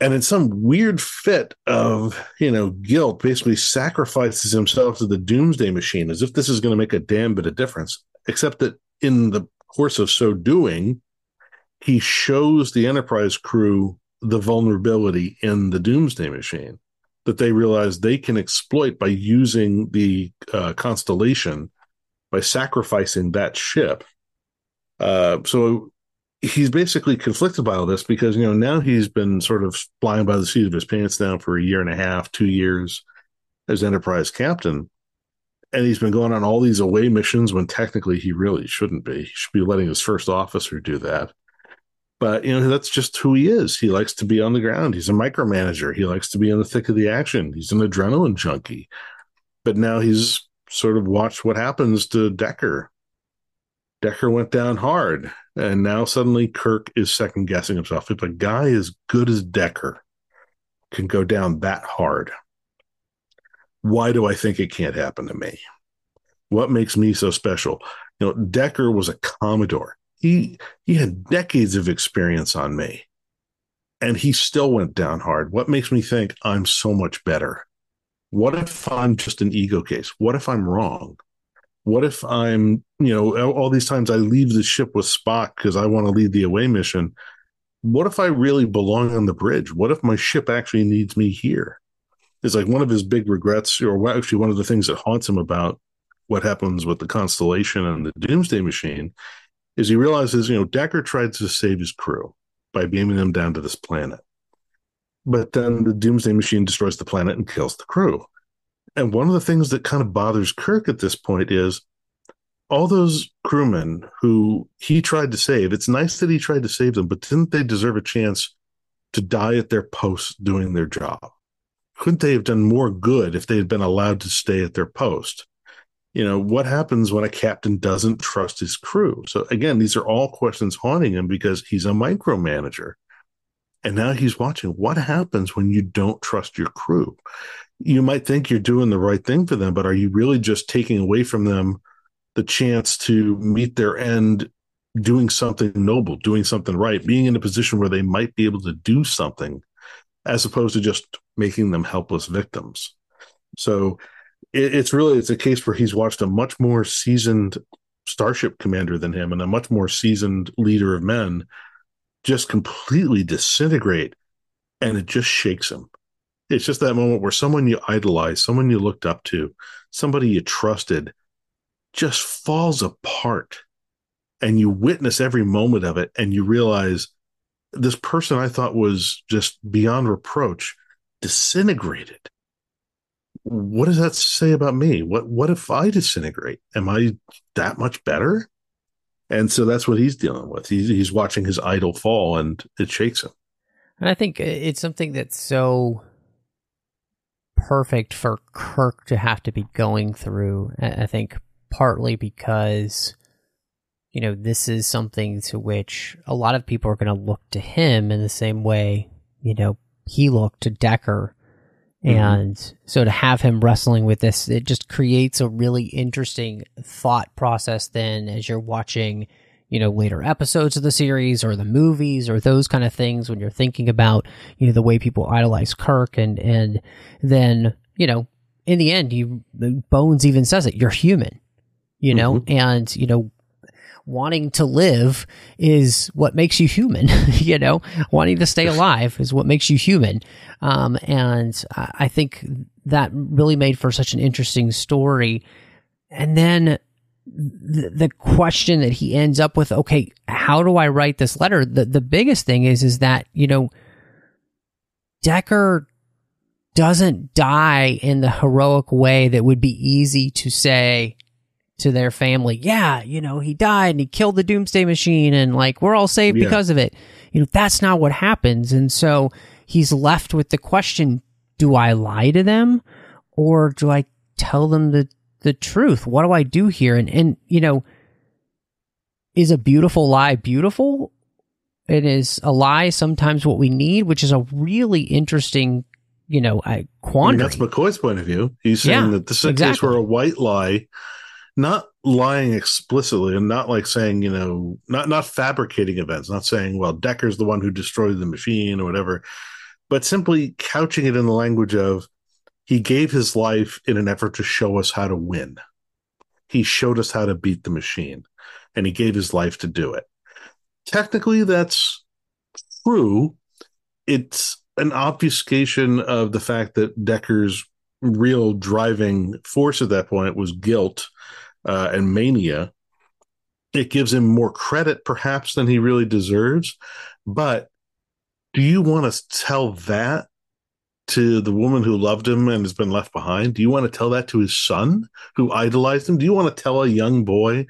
and in some weird fit of you know guilt, basically sacrifices himself to the Doomsday Machine, as if this is going to make a damn bit of difference. Except that in the course of so doing, he shows the Enterprise crew the vulnerability in the Doomsday Machine that they realize they can exploit by using the uh, constellation by sacrificing that ship. Uh, so he's basically conflicted by all this because you know now he's been sort of flying by the seat of his pants now for a year and a half, two years as Enterprise captain, and he's been going on all these away missions when technically he really shouldn't be. He should be letting his first officer do that. But you know, that's just who he is. He likes to be on the ground. He's a micromanager. He likes to be in the thick of the action. He's an adrenaline junkie. But now he's sort of watched what happens to Decker. Decker went down hard, and now suddenly Kirk is second guessing himself. If a guy as good as Decker can go down that hard, why do I think it can't happen to me? What makes me so special? You know, Decker was a Commodore he he had decades of experience on me. And he still went down hard. What makes me think i'm so much better? What if i'm just an ego case? What if i'm wrong? What if i'm you know all these times i leave the ship with spock because i want to lead the away mission. What if I really belong on the bridge? What if my ship actually needs me here? It's like one of his big regrets, or actually one of the things that haunts him about what happens with the Constellation and the Doomsday Machine is he realizes, you know, Decker tried to save his crew by beaming them down to this planet. But then the Doomsday Machine destroys the planet and kills the crew. And one of the things that kind of bothers Kirk at this point is all those crewmen who he tried to save. It's nice that he tried to save them, but didn't they deserve a chance to die at their posts doing their job? Couldn't they have done more good if they had been allowed to stay at their post? You know, what happens when a captain doesn't trust his crew? So, again, these are all questions haunting him because he's a micromanager. And now he's watching what happens when you don't trust your crew you might think you're doing the right thing for them, but are you really just taking away from them the chance to meet their end doing something noble, doing something right, being in a position where they might be able to do something as opposed to just making them helpless victims. So it, it's really it's a case where he's watched a much more seasoned starship commander than him and a much more seasoned leader of men just completely disintegrate and it just shakes him it's just that moment where someone you idolize, someone you looked up to, somebody you trusted just falls apart. And you witness every moment of it and you realize this person I thought was just beyond reproach disintegrated. What does that say about me? What what if I disintegrate? Am I that much better? And so that's what he's dealing with. He's he's watching his idol fall and it shakes him. And I think uh, it's something that's so perfect for Kirk to have to be going through. I think partly because, you know, this is something to which a lot of people are going to look to him in the same way, you know, he looked to Decker. Mm-hmm. And so to have him wrestling with this, it just creates a really interesting thought process then as you're watching you know, later episodes of the series or the movies or those kind of things when you're thinking about, you know, the way people idolize Kirk and, and then, you know, in the end, you, Bones even says it, you're human, you know, mm-hmm. and, you know, wanting to live is what makes you human, you know, wanting to stay alive is what makes you human. Um, and I think that really made for such an interesting story. And then the, the question that he ends up with okay how do i write this letter the the biggest thing is is that you know decker doesn't die in the heroic way that would be easy to say to their family yeah you know he died and he killed the doomsday machine and like we're all saved yeah. because of it you know that's not what happens and so he's left with the question do i lie to them or do i tell them the the truth. What do I do here? And, and, you know, is a beautiful lie beautiful? It is a lie sometimes what we need, which is a really interesting, you know, I, quandary. I mean, that's McCoy's point of view. He's saying yeah, that this is exactly. a case where a white lie, not lying explicitly and not like saying, you know, not, not fabricating events, not saying, well, Decker's the one who destroyed the machine or whatever, but simply couching it in the language of, he gave his life in an effort to show us how to win. He showed us how to beat the machine, and he gave his life to do it. Technically, that's true. It's an obfuscation of the fact that Decker's real driving force at that point was guilt uh, and mania. It gives him more credit, perhaps, than he really deserves. But do you want to tell that to the woman who loved him and has been left behind? Do you want to tell that to his son who idolized him? Do you want to tell a young boy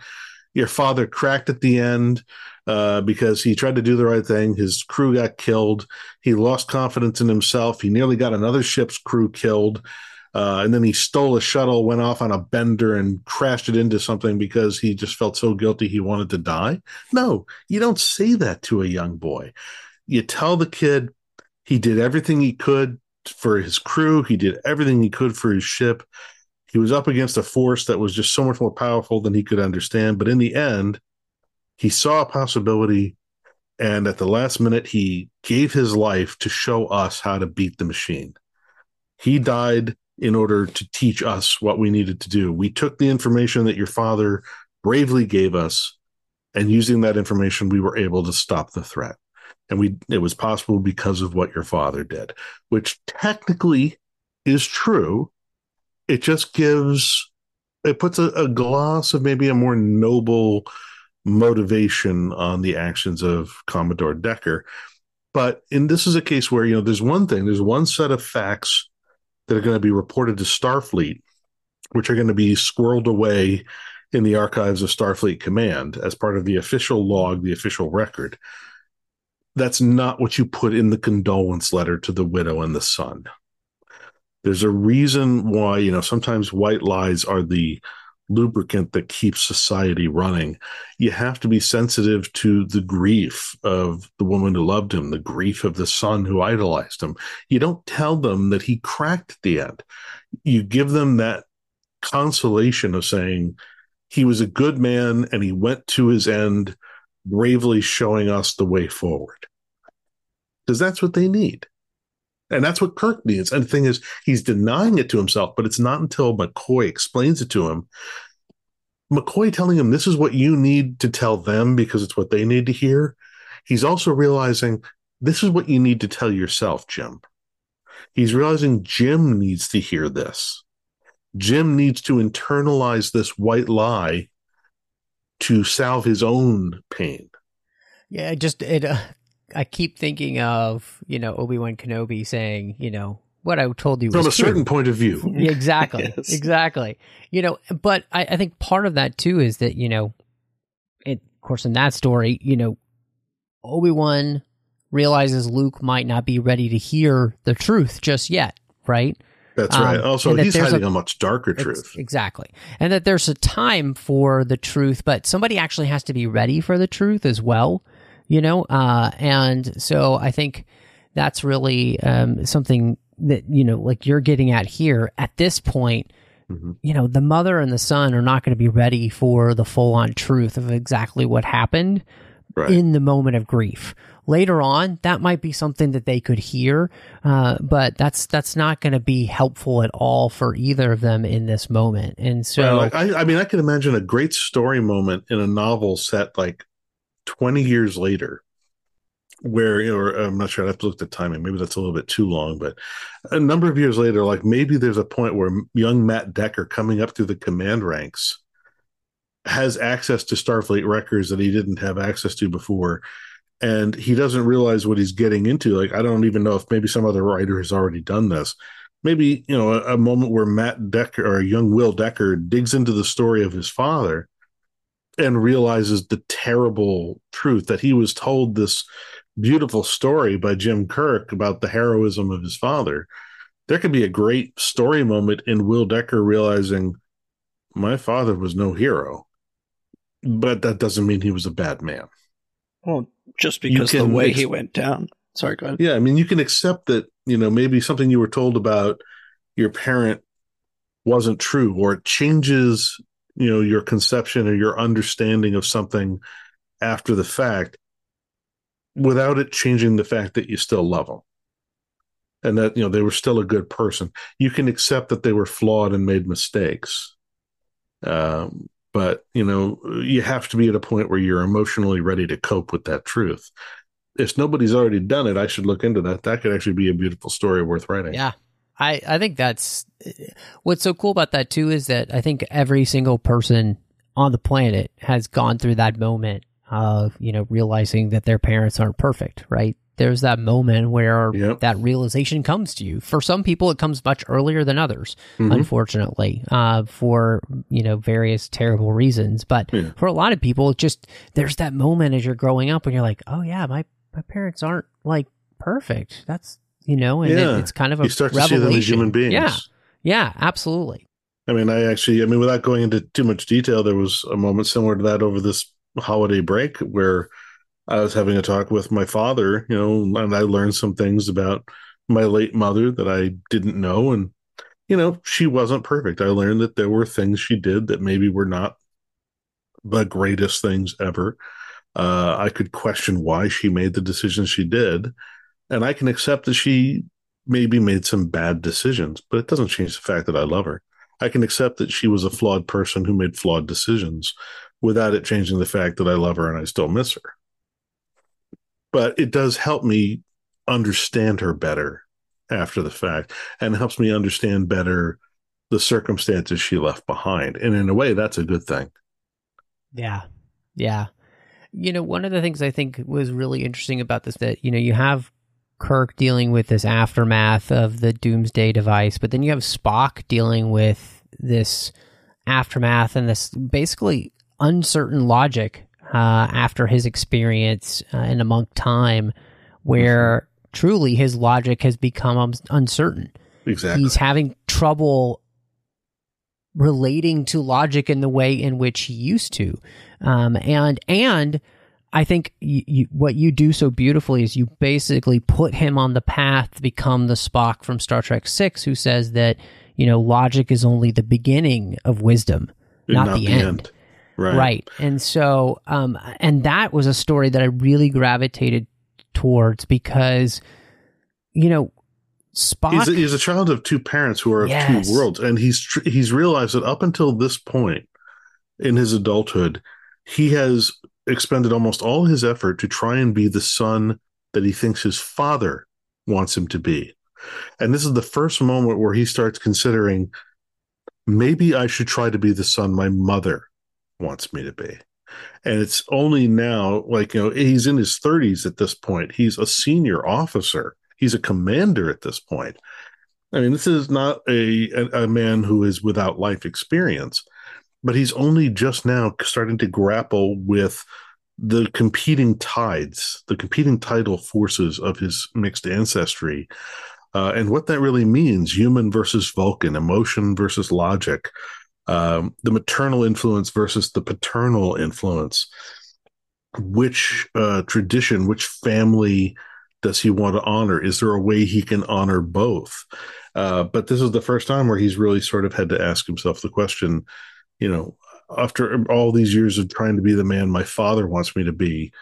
your father cracked at the end uh, because he tried to do the right thing? His crew got killed. He lost confidence in himself. He nearly got another ship's crew killed. Uh, and then he stole a shuttle, went off on a bender, and crashed it into something because he just felt so guilty he wanted to die. No, you don't say that to a young boy. You tell the kid he did everything he could for his crew. He did everything he could for his ship. He was up against a force that was just so much more powerful than he could understand. But in the end, he saw a possibility. And at the last minute, he gave his life to show us how to beat the machine. He died in order to teach us what we needed to do. We took the information that your father bravely gave us, and using that information, we were able to stop the threat. And we it was possible because of what your father did, which technically is true. It just gives it puts a, a gloss of maybe a more noble motivation on the actions of Commodore Decker. But in this is a case where, you know, there's one thing, there's one set of facts that are going to be reported to Starfleet, which are going to be squirreled away in the archives of Starfleet Command as part of the official log, the official record. That's not what you put in the condolence letter to the widow and the son. There's a reason why, you know, sometimes white lies are the lubricant that keeps society running. You have to be sensitive to the grief of the woman who loved him, the grief of the son who idolized him. You don't tell them that he cracked at the end. You give them that consolation of saying he was a good man and he went to his end, bravely showing us the way forward. Because that's what they need. And that's what Kirk needs. And the thing is, he's denying it to himself, but it's not until McCoy explains it to him. McCoy telling him this is what you need to tell them because it's what they need to hear. He's also realizing this is what you need to tell yourself, Jim. He's realizing Jim needs to hear this. Jim needs to internalize this white lie to salve his own pain. Yeah, just it. Uh, I keep thinking of you know Obi Wan Kenobi saying you know what I told you from a true. certain point of view. Exactly, Yes. exactly. You know, but I, I think part of that too is that you know, it, of course, in that story, you know, Obi Wan realizes Luke might not be ready to hear the truth just yet, right? That's Um, right. Also, and that he's hiding a- a, much darker truth. Exactly. And that there's a time for the truth, but somebody actually has to be ready for the truth as well, you know? Uh, and so I think that's really um, something that, you know, like you're getting at here at this point. Mhm. You know, the mother and the son are not going to be ready for the full on truth of exactly what happened Right. in the moment of grief. Later on, that might be something that they could hear, uh, but that's that's not going to be helpful at all for either of them in this moment. And so, like, I, I mean, I can imagine a great story moment in a novel set like 20 years later, where, or I'm not sure, I have to look at the timing. Maybe that's a little bit too long, but a number of years later, like maybe there's a point where young Matt Decker coming up through the command ranks has access to Starfleet records that he didn't have access to before. And he doesn't realize what he's getting into. Like, I don't even know if maybe some other writer has already done this maybe you know a, a moment where Matt Decker or young Will Decker digs into the story of his father and realizes the terrible truth that he was told this beautiful story by Jim Kirk about the heroism of his father. There could be a great story moment in Will Decker realizing my father was no hero, but that doesn't mean he was a bad man. Well, just because the way ex- he went down. Sorry, go ahead. Yeah, I mean, you can accept that, you know, maybe something you were told about your parent wasn't true, or it changes, you know, your conception or your understanding of something after the fact without it changing the fact that you still love them and that, you know, they were still a good person. You can accept that they were flawed and made mistakes. Um, but, you know, you have to be at a point where you're emotionally ready to cope with that truth if nobody's already done it, I should look into that. That could actually be a beautiful story worth writing. Yeah. I, I think that's what's so cool about that too is that I think every single person on the planet has gone through that moment of, you know, realizing that their parents aren't perfect, right? There's that moment where Yep. that realization comes to you. For some people, it comes much earlier than others, Mhm. unfortunately, uh, for, you know, various terrible reasons. But Yeah. for a lot of people, just, there's that moment as you're growing up when you're like, oh yeah, my, my parents aren't like perfect. That's, you know, and it- it's kind of a You start to see revelation. them as human beings. Yeah, yeah, absolutely. I mean, I actually, I mean, without going into too much detail, there was a moment similar to that over this holiday break where I was having a talk with my father, you know, and I learned some things about my late mother that I didn't know. And, you know, she wasn't perfect. I learned that there were things she did that maybe were not the greatest things ever. Uh, I could question why she made the decisions she did. And I can accept that she maybe made some bad decisions, but it doesn't change the fact that I love her. I can accept that she was a flawed person who made flawed decisions without it changing the fact that I love her and I still miss her. but it does help me understand her better after the fact and helps me understand better the circumstances she left behind. And in a way, that's a good thing. Yeah. Yeah. You know, one of the things I think was really interesting about this that, you know, you have Kirk dealing with this aftermath of the doomsday device, but then you have Spock dealing with this aftermath and this basically uncertain logic uh, after his experience uh, in Amok Time, where mm-hmm. truly his logic has become un- uncertain. Exactly. He's having trouble relating to logic in the way in which he used to. Um, and, and, I think you, you, what you do so beautifully is you basically put him on the path to become the Spock from Star Trek Six, who says that you know logic is only the beginning of wisdom, not, not, the, the end. end. Right. Right. And so, um, and that was a story that I really gravitated towards because, you know, Spock. He's a, he's a child of two parents who are of yes. two worlds, and he's he's realized that up until this point in his adulthood, he has expended almost all his effort to try and be the son that he thinks his father wants him to be. And this is the first moment where he starts considering maybe I should try to be the son my mother wants me to be. And it's only now, like, you know, he's in his 30s at this point. He's a senior officer, he's a commander at this point. I mean, this is not a, a, a man who is without life experience but he's only just now starting to grapple with the competing tides, the competing tidal forces of his mixed ancestry, uh, and what that really means human versus Vulcan, emotion versus logic, um, the maternal influence versus the paternal influence. Which uh, tradition, which family does he want to honor? Is there a way he can honor both? Uh, but this is the first time where he's really sort of had to ask himself the question you know, after all these years of trying to be the man my father wants me to be,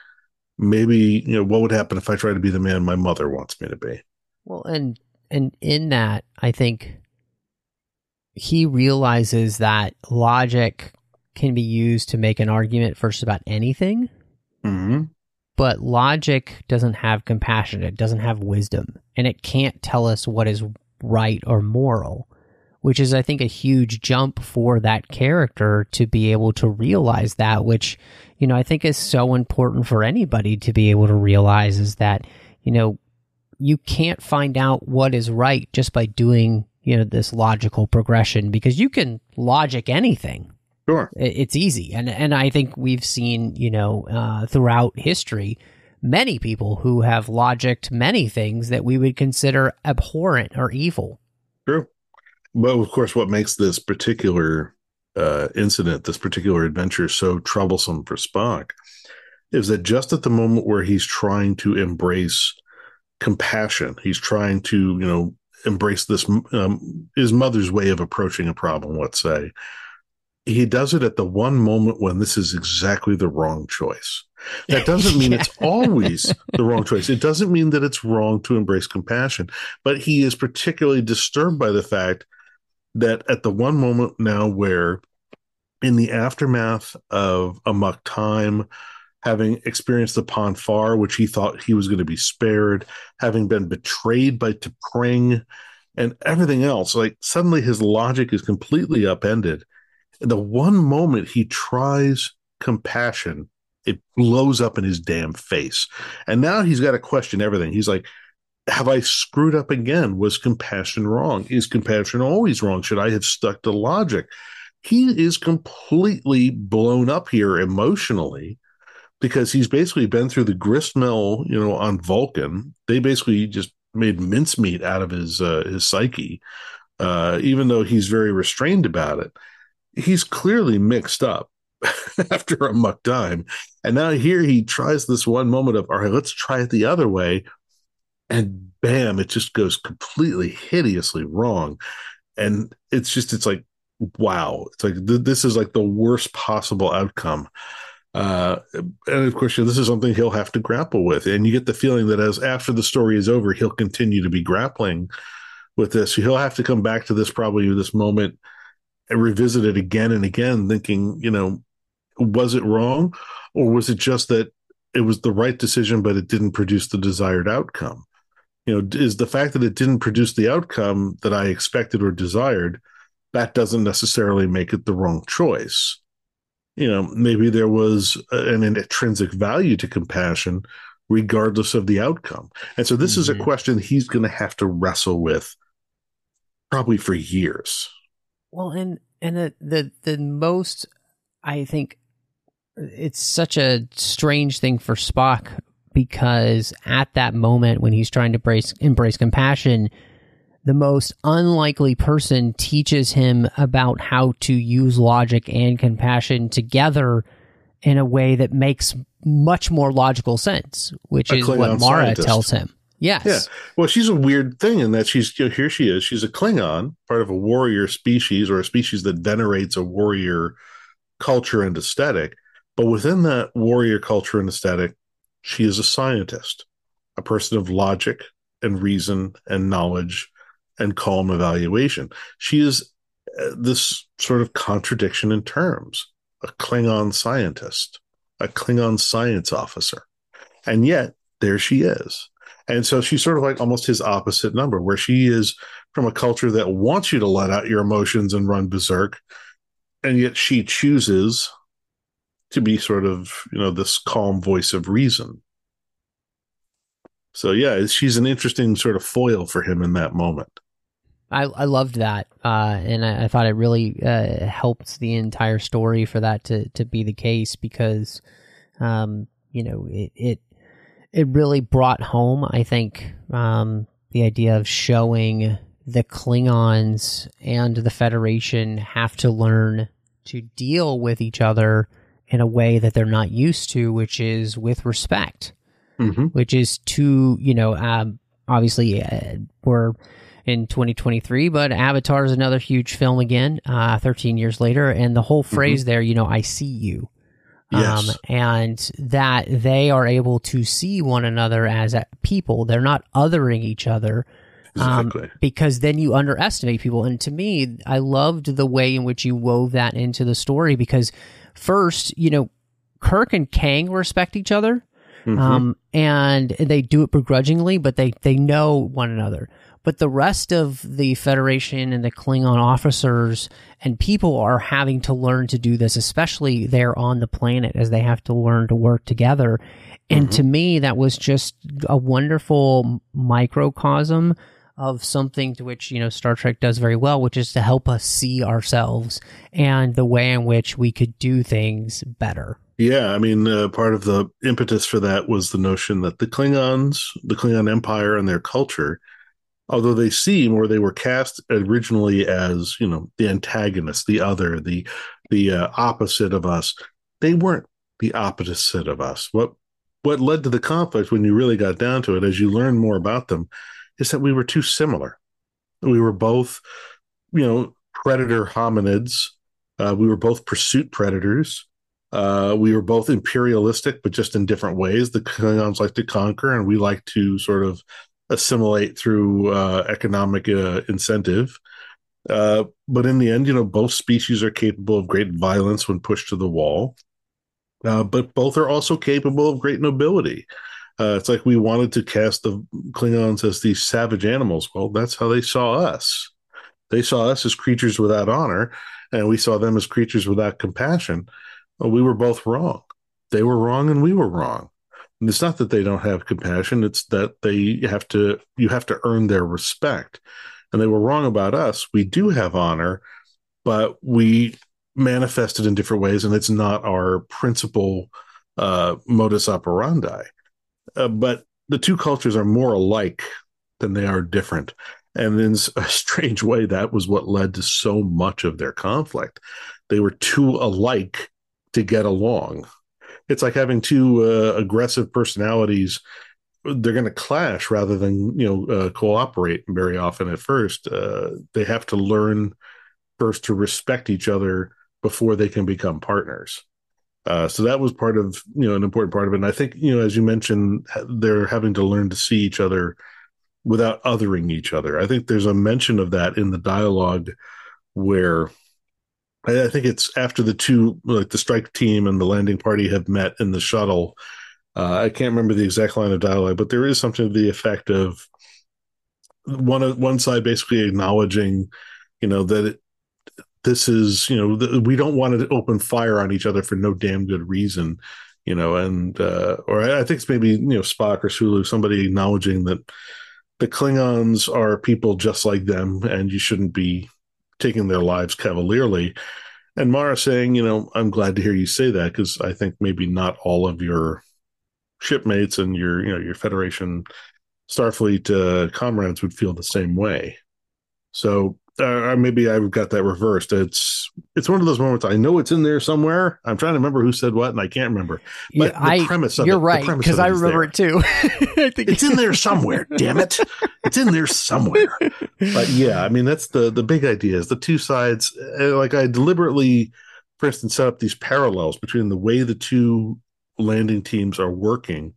maybe, you know, what would happen if I try to be the man my mother wants me to be? Well, and and in that, I think he realizes that logic can be used to make an argument for just about anything. Mm-hmm. But logic doesn't have compassion. It doesn't have wisdom, and it can't tell us what is right or moral which is, I think, a huge jump for that character to be able to realize that, which, you know, I think is so important for anybody to be able to realize is that, you know, you can't find out what is right just by doing, you know, this logical progression because you can logic anything. Sure. It's easy. And, and I think we've seen, you know, uh, throughout history, many people who have logicked many things that we would consider abhorrent or evil. True. Well, of course, what makes this particular uh, incident, this particular adventure, so troublesome for Spock is that just at the moment where he's trying to embrace compassion, he's trying to, you know, embrace this um, his mother's way of approaching a problem. Let's say he does it at the one moment when this is exactly the wrong choice. That doesn't mean yeah. it's always the wrong choice. It doesn't mean that it's wrong to embrace compassion, but he is particularly disturbed by the fact that at the one moment now where in the aftermath of Amok Time, having experienced the Pon farr, which he thought he was going to be spared, having been betrayed by T'Pring and everything else, like suddenly his logic is completely upended. And The one moment he tries compassion, it blows up in his damn face. And now he's got to question everything. He's like, have I screwed up again? Was compassion wrong? Is compassion always wrong? Should I have stuck to logic? He is completely blown up here emotionally because he's basically been through the grist mill, you know, on Vulcan. They basically just made mincemeat out of his uh, his psyche, uh, even though he's very restrained about it. He's clearly mixed up after Amok Time, and now here he tries this one moment of, all right, let's try it the other way and bam, it just goes completely hideously wrong. And it's just, it's like, wow, it's like th- this is like the worst possible outcome. Uh, and of course, this is something he'll have to grapple with. And you get the feeling that as after the story is over, he'll continue to be grappling with this. He'll have to come back to this probably this moment and revisit it again and again, thinking, you know, was it wrong? Or was it just that it was the right decision, but it didn't produce the desired outcome. You know, is the fact that it didn't produce the outcome that I expected or desired, that doesn't necessarily make it the wrong choice. You know, maybe there was an intrinsic value to compassion, regardless of the outcome. And so this mm-hmm. is a mm-hmm. question he's going to have to wrestle with probably for years. Well, and and the the the most I think it's such a strange thing for Spock because at that moment when he's trying to embrace, embrace compassion, the most unlikely person teaches him about how to use logic and compassion together in a way that makes much more logical sense, which a is what Mara scientist. tells him. Yes. Yeah. Well, she's a weird thing in that she's you know, here. She is. She's a Klingon, part of a warrior species or a species that venerates a warrior culture and aesthetic. But within that warrior culture and aesthetic, she is a scientist, a person of logic and reason and knowledge and calm evaluation. She is uh, this sort of contradiction in terms a Klingon scientist, a Klingon science officer. And yet, there she is. And so she's sort of like almost his opposite number, where she is from a culture that wants you to let out your emotions and run berserk. And yet she chooses to be sort of you know this calm voice of reason. So yeah she's an interesting sort of foil for him in that moment. I i loved that uh, and I, I, thought it really uh, helped the entire story for that to to be the case because um you know it it it really brought home i think um the idea of showing the klingons and the federation have to learn to deal with each other in a way that they're not used to, which is with respect, mm-hmm. which is to, you know, um, obviously uh, we're in 2023, but Avatar is another huge film again, uh, 13 years later. And the whole phrase mm-hmm. there, you know, I see you. Yes. Um, and that they are able to see one another as people. They're not othering each other. Um, because then you underestimate people. And to me, I loved the way in which you wove that into the story because first, you know, Kirk and Kang respect each other. Mm-hmm. Um, and they do it begrudgingly, but they, they know one another. But the rest of the Federation and the Klingon officers and people are having to learn to do this, especially there on the planet as they have to learn to work together. And mm-hmm. to me, that was just a wonderful microcosm of something to which, you know, Star Trek does very well, which is to help us see ourselves and the way in which we could do things better. Yeah, I mean, uh, part of the impetus for that was the notion that the Klingons, the Klingon Empire, and their culture, although they seem or they were cast originally as you know the antagonist, the other, the the uh, opposite of us, they weren't the opposite of us. What what led to the conflict when you really got down to it, as you learn more about them, is that we were too similar. We were both, you know, predator hominids. Uh, we were both pursuit predators. Uh, we were both imperialistic, but just in different ways. The Klingons like to conquer, and we like to sort of assimilate through uh, economic uh, incentive. Uh, but in the end, you know, both species are capable of great violence when pushed to the wall. Uh, but both are also capable of great nobility. Uh, it's like we wanted to cast the Klingons as these savage animals. Well, that's how they saw us. They saw us as creatures without honor, and we saw them as creatures without compassion. Well, we were both wrong. They were wrong, and we were wrong. And it's not that they don't have compassion; it's that they have to. You have to earn their respect, and they were wrong about us. We do have honor, but we manifest it in different ways, and it's not our principal uh, modus operandi. Uh, but the two cultures are more alike than they are different. And in a strange way, that was what led to so much of their conflict. They were too alike to get along. It's like having two uh, aggressive personalities. They're going to clash rather than you know uh, cooperate very often. At first, uh, they have to learn first to respect each other before they can become partners. Uh, so that was part of you know an important part of it. And I think you know as you mentioned, they're having to learn to see each other without othering each other. I think there's a mention of that in the dialogue where I, I think it's after the two like the strike team and the landing party have met in the shuttle. Uh, I can't remember the exact line of dialogue, but there is something to the effect of one one side basically acknowledging, you know, that it, this is, you know, we don't want to open fire on each other for no damn good reason, you know, and uh, or I think it's maybe you know Spock or Sulu, somebody acknowledging that the Klingons are people just like them, and you shouldn't be taking their lives cavalierly. And Mara saying, you know, I'm glad to hear you say that because I think maybe not all of your shipmates and your, you know, your Federation Starfleet uh, comrades would feel the same way. So uh, maybe I've got that reversed. It's it's one of those moments. I know it's in there somewhere. I'm trying to remember who said what, and I can't remember. But yeah, the I, premise of you're it, right because I remember it too. I think it's in there somewhere. damn it, it's in there somewhere. But yeah, I mean that's the the big idea is the two sides. Uh, like I deliberately, for instance, set up these parallels between the way the two landing teams are working.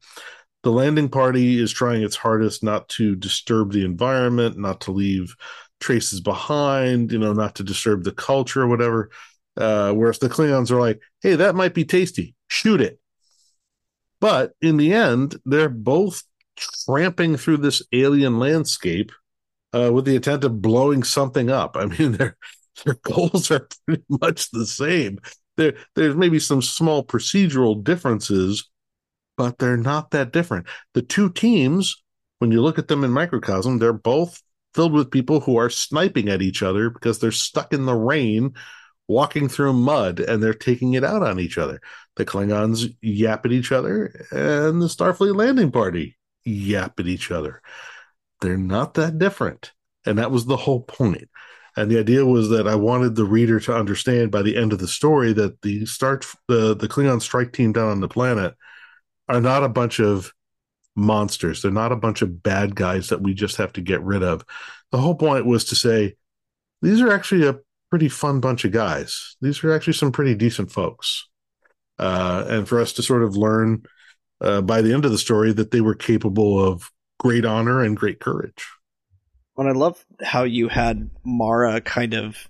The landing party is trying its hardest not to disturb the environment, not to leave traces behind, you know, not to disturb the culture or whatever. Uh, whereas the Klingons are like, hey, that might be tasty, shoot it. But in the end, they're both tramping through this alien landscape uh, with the intent of blowing something up. I mean, their their goals are pretty much the same. There, there's maybe some small procedural differences, but they're not that different. The two teams, when you look at them in microcosm, they're both filled with people who are sniping at each other because they're stuck in the rain walking through mud and they're taking it out on each other. The Klingons yap at each other and the Starfleet landing party yap at each other. They're not that different. And that was the whole point. And the idea was that I wanted the reader to understand by the end of the story that the start the the Klingon strike team down on the planet are not a bunch of monsters. They're not a bunch of bad guys that we just have to get rid of. The whole point was to say these are actually a pretty fun bunch of guys. These are actually some pretty decent folks. Uh, and for us to sort of learn uh, by the end of the story that they were capable of great honor and great courage. And I love how you had Mara kind of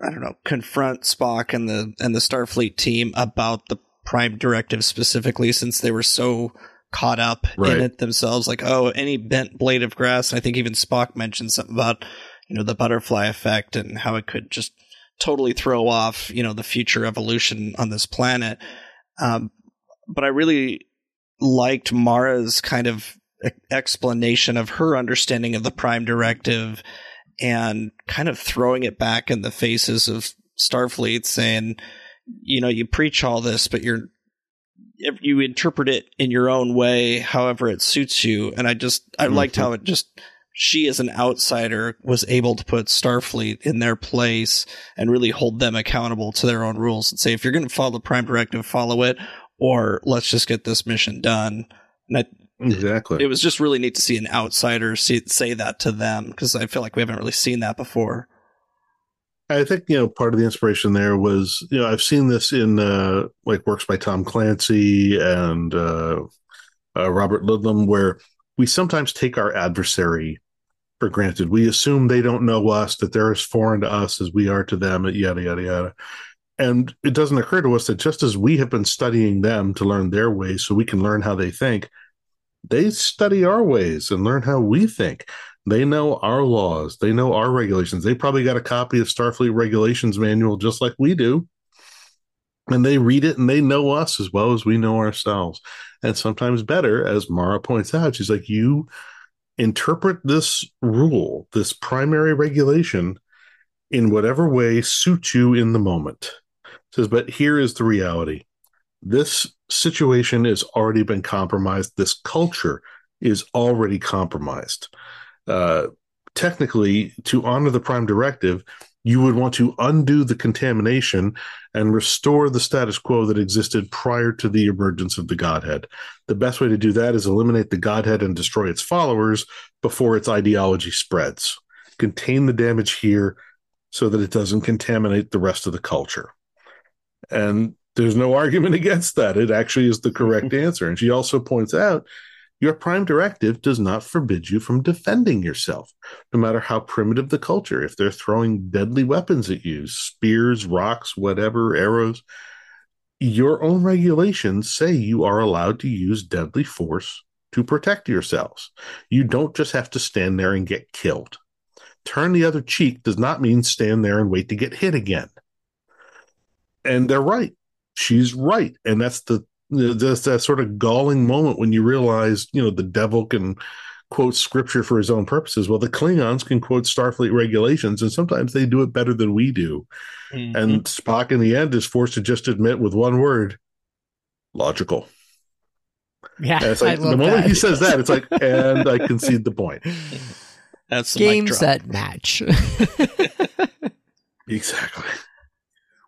I don't know, confront Spock and the and the Starfleet team about the Prime Directive specifically, since they were so caught up right. in it themselves. Like, oh, any bent blade of grass. I think even Spock mentioned something about, you know, the butterfly effect and how it could just totally throw off, you know, the future evolution on this planet. Um, but I really liked Mara's kind of explanation of her understanding of the Prime Directive and kind of throwing it back in the faces of Starfleet, saying, you know, you preach all this, but you're if you interpret it in your own way, however it suits you. And I just I mm-hmm. liked how it just she as an outsider was able to put Starfleet in their place and really hold them accountable to their own rules and say if you're going to follow the prime directive, follow it, or let's just get this mission done. And I, exactly, it, it was just really neat to see an outsider see, say that to them because I feel like we haven't really seen that before. I think you know part of the inspiration there was you know I've seen this in uh, like works by Tom Clancy and uh, uh, Robert Ludlum where we sometimes take our adversary for granted. We assume they don't know us, that they're as foreign to us as we are to them, yada yada yada. And it doesn't occur to us that just as we have been studying them to learn their ways, so we can learn how they think, they study our ways and learn how we think. They know our laws. They know our regulations. They probably got a copy of Starfleet regulations manual just like we do. And they read it and they know us as well as we know ourselves. And sometimes better, as Mara points out, she's like, you interpret this rule, this primary regulation, in whatever way suits you in the moment. Says, but here is the reality. This situation has already been compromised. This culture is already compromised uh, technically, to honor the prime directive, you would want to undo the contamination and restore the status quo that existed prior to the emergence of the Godhead. The best way to do that is eliminate the Godhead and destroy its followers before its ideology spreads. Contain the damage here so that it doesn't contaminate the rest of the culture. And there's no argument against that. It actually is the correct answer. And she also points out your prime directive does not forbid you from defending yourself, no matter how primitive the culture. If they're throwing deadly weapons at you, spears, rocks, whatever, arrows, your own regulations say you are allowed to use deadly force to protect yourselves. You don't just have to stand there and get killed. Turn the other cheek does not mean stand there and wait to get hit again. And they're right. She's right. And that's the that's that sort of galling moment when you realize, you know, the devil can quote scripture for his own purposes. Well, the Klingons can quote Starfleet regulations, and sometimes they do it better than we do. Mm-hmm. And Spock, in the end, is forced to just admit with one word logical. Yeah, and it's like the moment that. he says that, it's like, and I concede the point. That's the game set match. exactly.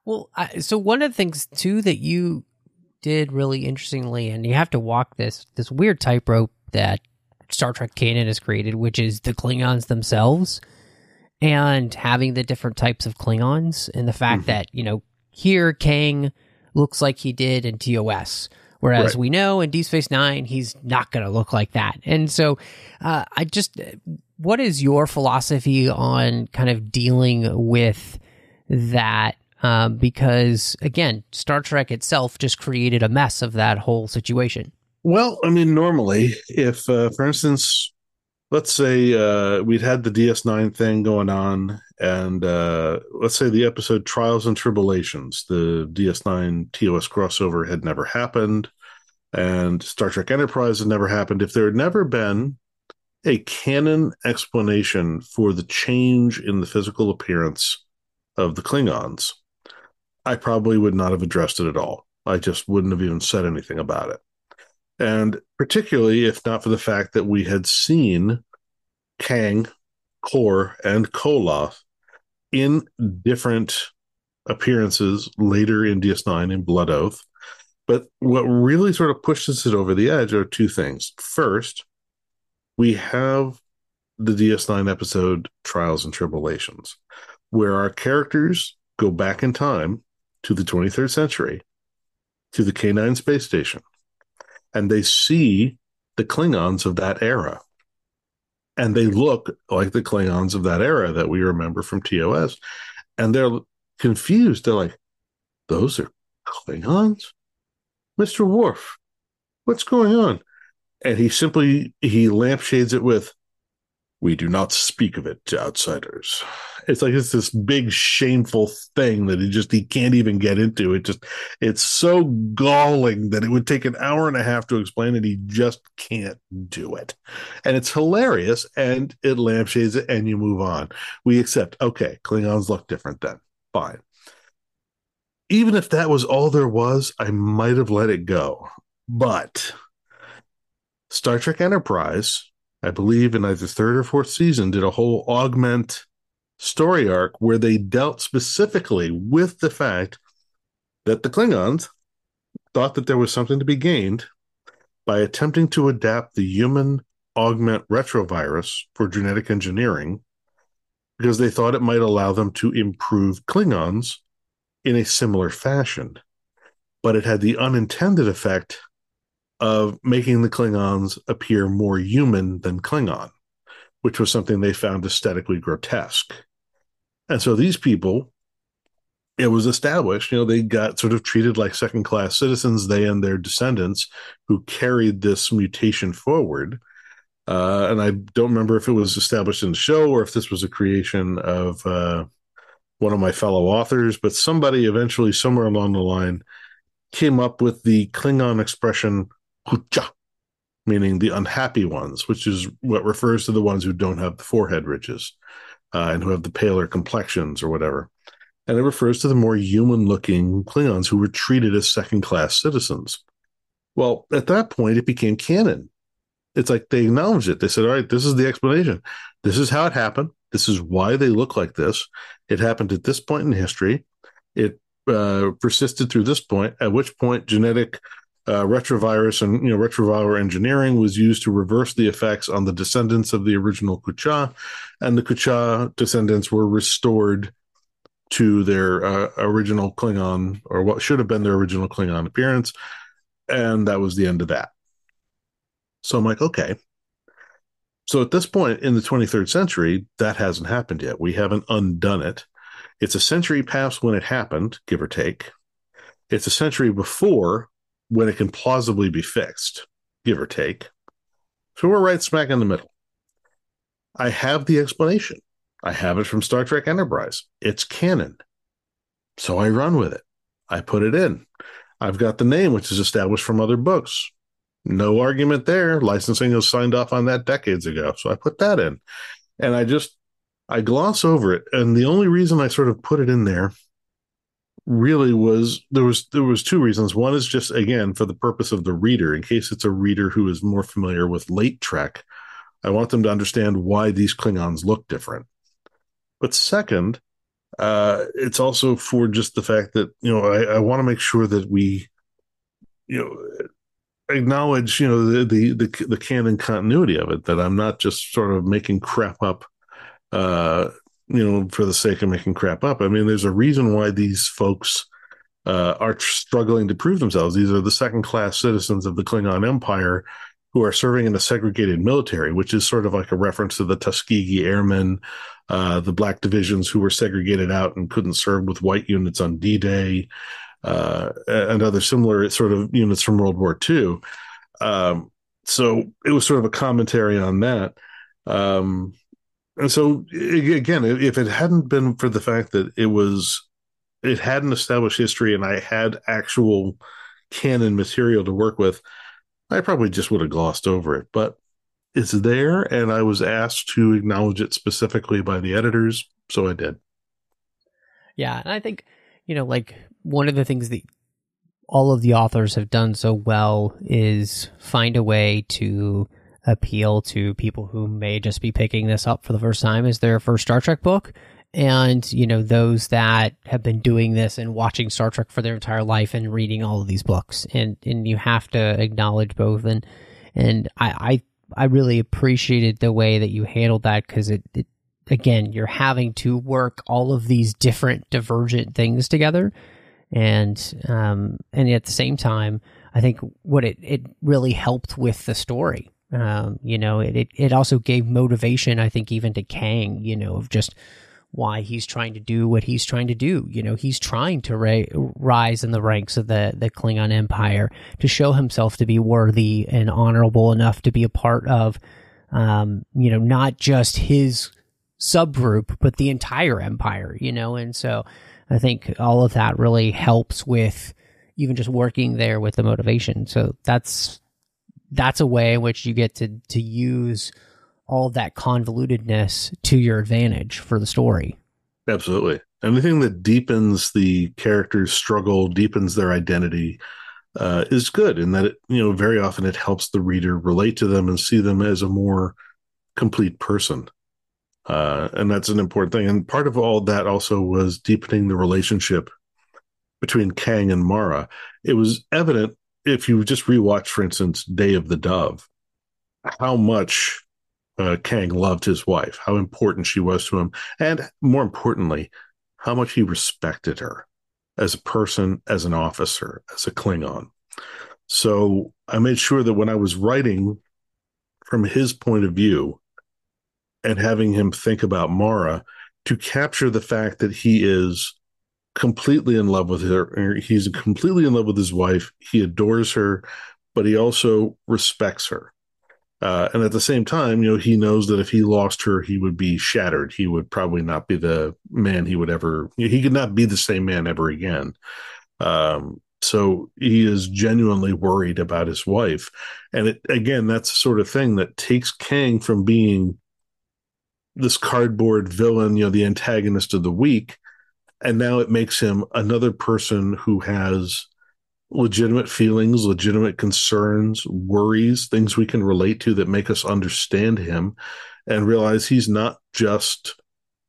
Well, I, so one of the things too that you did really interestingly, and you have to walk this this weird tightrope that Star Trek canon has created, which is the Klingons themselves, and having the different types of Klingons, and the fact mm-hmm. that you know here Kang looks like he did in TOS, Whereas right. we know in Deep Space Nine, he's not going to look like that. And so, uh, I just, what is your philosophy on kind of dealing with that? Um, because again, Star Trek itself just created a mess of that whole situation. Well, I mean, normally, if, uh, for instance, let's say uh, we'd had the DS9 thing going on, and uh, let's say the episode Trials and Tribulations, the DS9 TOS crossover had never happened, and Star Trek Enterprise had never happened. If there had never been a canon explanation for the change in the physical appearance of the Klingons, I probably would not have addressed it at all. I just wouldn't have even said anything about it. And particularly if not for the fact that we had seen Kang, Kor, and Koloth in different appearances later in DS9 in Blood Oath. But what really sort of pushes it over the edge are two things. First, we have the DS9 episode Trials and Tribulations, where our characters go back in time to the 23rd century, to the K9 space station, and they see the Klingons of that era. And they look like the Klingons of that era that we remember from TOS. And they're confused. They're like, those are Klingons? Mr. Worf, what's going on? And he simply he lampshades it with, we do not speak of it to outsiders. It's like it's this big shameful thing that he just he can't even get into. It just it's so galling that it would take an hour and a half to explain it. He just can't do it. And it's hilarious and it lampshades it and you move on. We accept, okay, Klingons look different then. Fine. Even if that was all there was, I might have let it go. But Star Trek Enterprise I believe in either third or fourth season, did a whole augment story arc where they dealt specifically with the fact that the Klingons thought that there was something to be gained by attempting to adapt the human augment retrovirus for genetic engineering because they thought it might allow them to improve Klingons in a similar fashion. But it had the unintended effect of making the Klingons appear more human than Klingon, which was something they found aesthetically grotesque. And so these people, it was established, you know, they got sort of treated like second class citizens, they and their descendants who carried this mutation forward. Uh, and I don't remember if it was established in the show or if this was a creation of uh, one of my fellow authors, but somebody eventually, somewhere along the line, came up with the Klingon expression QuchHa', meaning the unhappy ones, which is what refers to the ones who don't have the forehead ridges uh, and who have the paler complexions or whatever. And it refers to the more human looking Klingons who were treated as second class citizens. Well, at that point, it became canon. It's like they acknowledged it. They said, all right, this is the explanation. This is how it happened. This is why they look like this. It happened at this point in history. It uh, persisted through this point, at which point genetic uh, retrovirus and you know retroviral engineering was used to reverse the effects on the descendants of the original QuchHa', and the QuchHa' descendants were restored to their uh, original Klingon or what should have been their original Klingon appearance, and that was the end of that. So I'm like, okay. So at this point in the 23rd century, that hasn't happened yet. We haven't undone it. It's a century past when it happened, give or take. It's a century before when it can plausibly be fixed, give or take. So we're right smack in the middle. I have the explanation. I have it from Star Trek Enterprise. It's canon. So I run with it. I put it in. I've got the name, which is established from other books. No argument there. Licensing was signed off on that decades ago. So I put that in. And I just, I gloss over it. And the only reason I sort of put it in there really was there was there was two reasons. One is just again for the purpose of the reader. In case it's a reader who is more familiar with late trek i want them to understand why these klingons look different. But second uh it's also for just the fact that you know i, I want to make sure that we you know acknowledge you know the, the the the canon continuity of it that i'm not just sort of making crap up uh you know, for the sake of making crap up. I mean, there's a reason why these folks uh, are struggling to prove themselves. These are the second class citizens of the Klingon Empire who are serving in a segregated military, which is sort of like a reference to the Tuskegee Airmen, uh, the black divisions who were segregated out and couldn't serve with white units on D Day, uh, and other similar sort of units from World War II. Um, so it was sort of a commentary on that. Um, and so again, if it hadn't been for the fact that it was, it had an established history, and I had actual canon material to work with, I probably just would have glossed over it. But it's there, and I was asked to acknowledge it specifically by the editors, so I did. Yeah, and I think you know, like one of the things that all of the authors have done so well is find a way to appeal to people who may just be picking this up for the first time as their first Star Trek book. And, you know, those that have been doing this and watching Star Trek for their entire life and reading all of these books. And, and you have to acknowledge both. And, and I, I, I really appreciated the way that you handled that because it, it, again, you're having to work all of these different divergent things together. And, um, and at the same time, I think what it, it really helped with the story um, you know, it, it, it also gave motivation, I think, even to Kang, you know, of just why he's trying to do what he's trying to do. You know, he's trying to ra- rise in the ranks of the, the Klingon Empire to show himself to be worthy and honorable enough to be a part of, um, you know, not just his subgroup, but the entire empire, you know, and so I think all of that really helps with even just working there with the motivation. So that's that's a way in which you get to to use all that convolutedness to your advantage for the story. Absolutely. Anything that deepens the character's struggle, deepens their identity, uh, is good in that it, you know, very often it helps the reader relate to them and see them as a more complete person. Uh, and that's an important thing. And part of all that also was deepening the relationship between Kang and Mara. It was evident if you just rewatch, for instance, Day of the Dove, how much uh, Kang loved his wife, how important she was to him, and more importantly, how much he respected her as a person, as an officer, as a Klingon. So I made sure that when I was writing from his point of view and having him think about Mara, to capture the fact that he is completely in love with her. He's completely in love with his wife. He adores her, but he also respects her. Uh, and at the same time, you know, he knows that if he lost her, he would be shattered. He would probably not be the man he would ever, he could not be the same man ever again. Um, so he is genuinely worried about his wife. And it, again, that's the sort of thing that takes Kang from being this cardboard villain, you know, the antagonist of the week, and now it makes him another person who has legitimate feelings, legitimate concerns, worries, things we can relate to that make us understand him and realize he's not just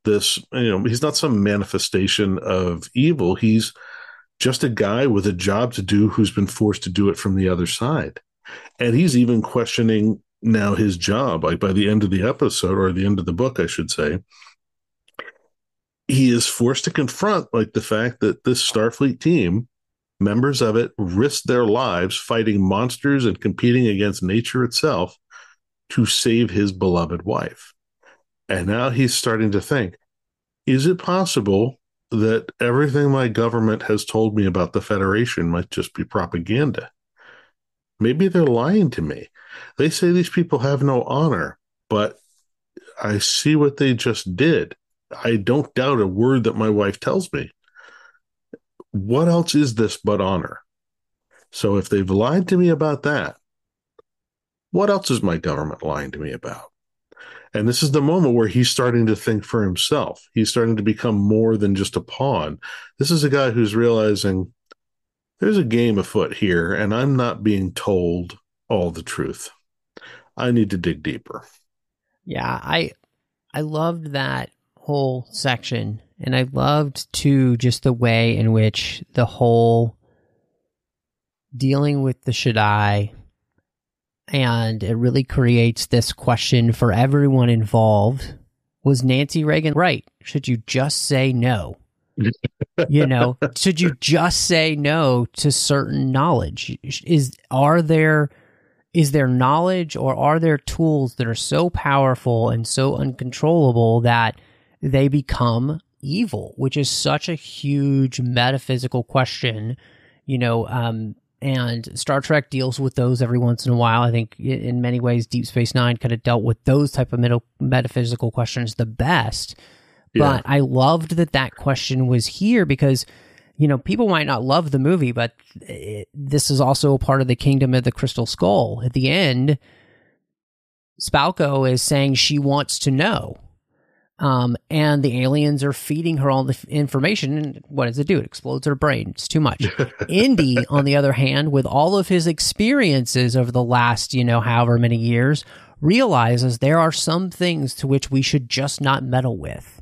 this, you know, he's not some manifestation of evil. He's just a guy with a job to do who's been forced to do it from the other side. And he's even questioning now his job, like by the end of the episode or the end of the book, I should say he is forced to confront like the fact that this Starfleet team, members of it, risked their lives fighting monsters and competing against nature itself to save his beloved wife. And now he's starting to think, is it possible that everything my government has told me about the Federation might just be propaganda. Maybe they're lying to me. They say these people have no honor, but I see what they just did. I don't doubt a word that my wife tells me. What else is this but honor? So if they've lied to me about that, what else is my government lying to me about? And this is the moment where he's starting to think for himself. He's starting to become more than just a pawn. This is a guy who's realizing there's a game afoot here, and I'm not being told all the truth. I need to dig deeper. Yeah, I I loved that whole section and I loved too just the way in which the whole dealing with the Shedai and it really creates this question for everyone involved. Was Nancy Reagan right? Should you just say no? you know, should you just say no to certain knowledge? Is are there is there knowledge or are there tools that are so powerful and so uncontrollable that they become evil, which is such a huge metaphysical question, you know, um, and Star Trek deals with those every once in a while. I think in many ways, Deep Space Nine kind of dealt with those type of metaphysical questions the best. Yeah. But I loved that that question was here because you know, people might not love the movie, but it, this is also a part of the kingdom of the crystal skull. At the end, Spalko is saying she wants to know. Um, and the aliens are feeding her all the information. And what does it do? It explodes her brain. It's too much. Indy, on the other hand, with all of his experiences over the last, you know, however many years, realizes there are some things to which we should just not meddle with.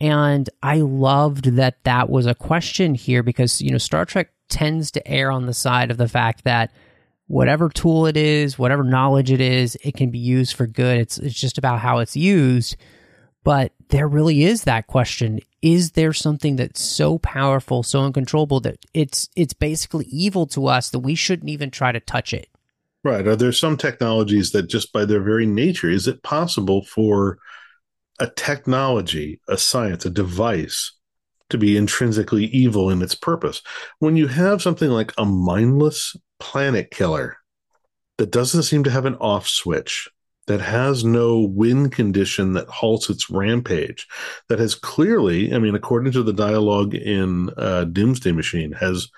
And I loved that that was a question here because, you know, Star Trek tends to err on the side of the fact that whatever tool it is, whatever knowledge it is, it can be used for good. It's it's just about how it's used. But there really is that question. Is there something that's so powerful, so uncontrollable that it's it's basically evil to us that we shouldn't even try to touch it? Right. Are there some technologies that just by their very nature, is it possible for a technology, a science, a device to be intrinsically evil in its purpose. When you have something like a mindless planet killer that doesn't seem to have an off switch, that has no win condition that halts its rampage, that has clearly, I mean, according to the dialogue in uh, Doomsday Machine, has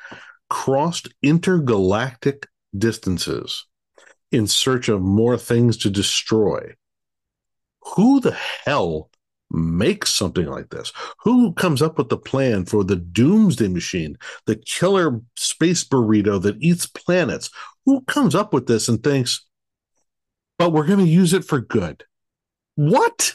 crossed intergalactic distances in search of more things to destroy who the hell makes something like this? Who comes up with the plan for the doomsday machine, the killer space burrito that eats planets? Who comes up with this and thinks, but we're going to use it for good? What?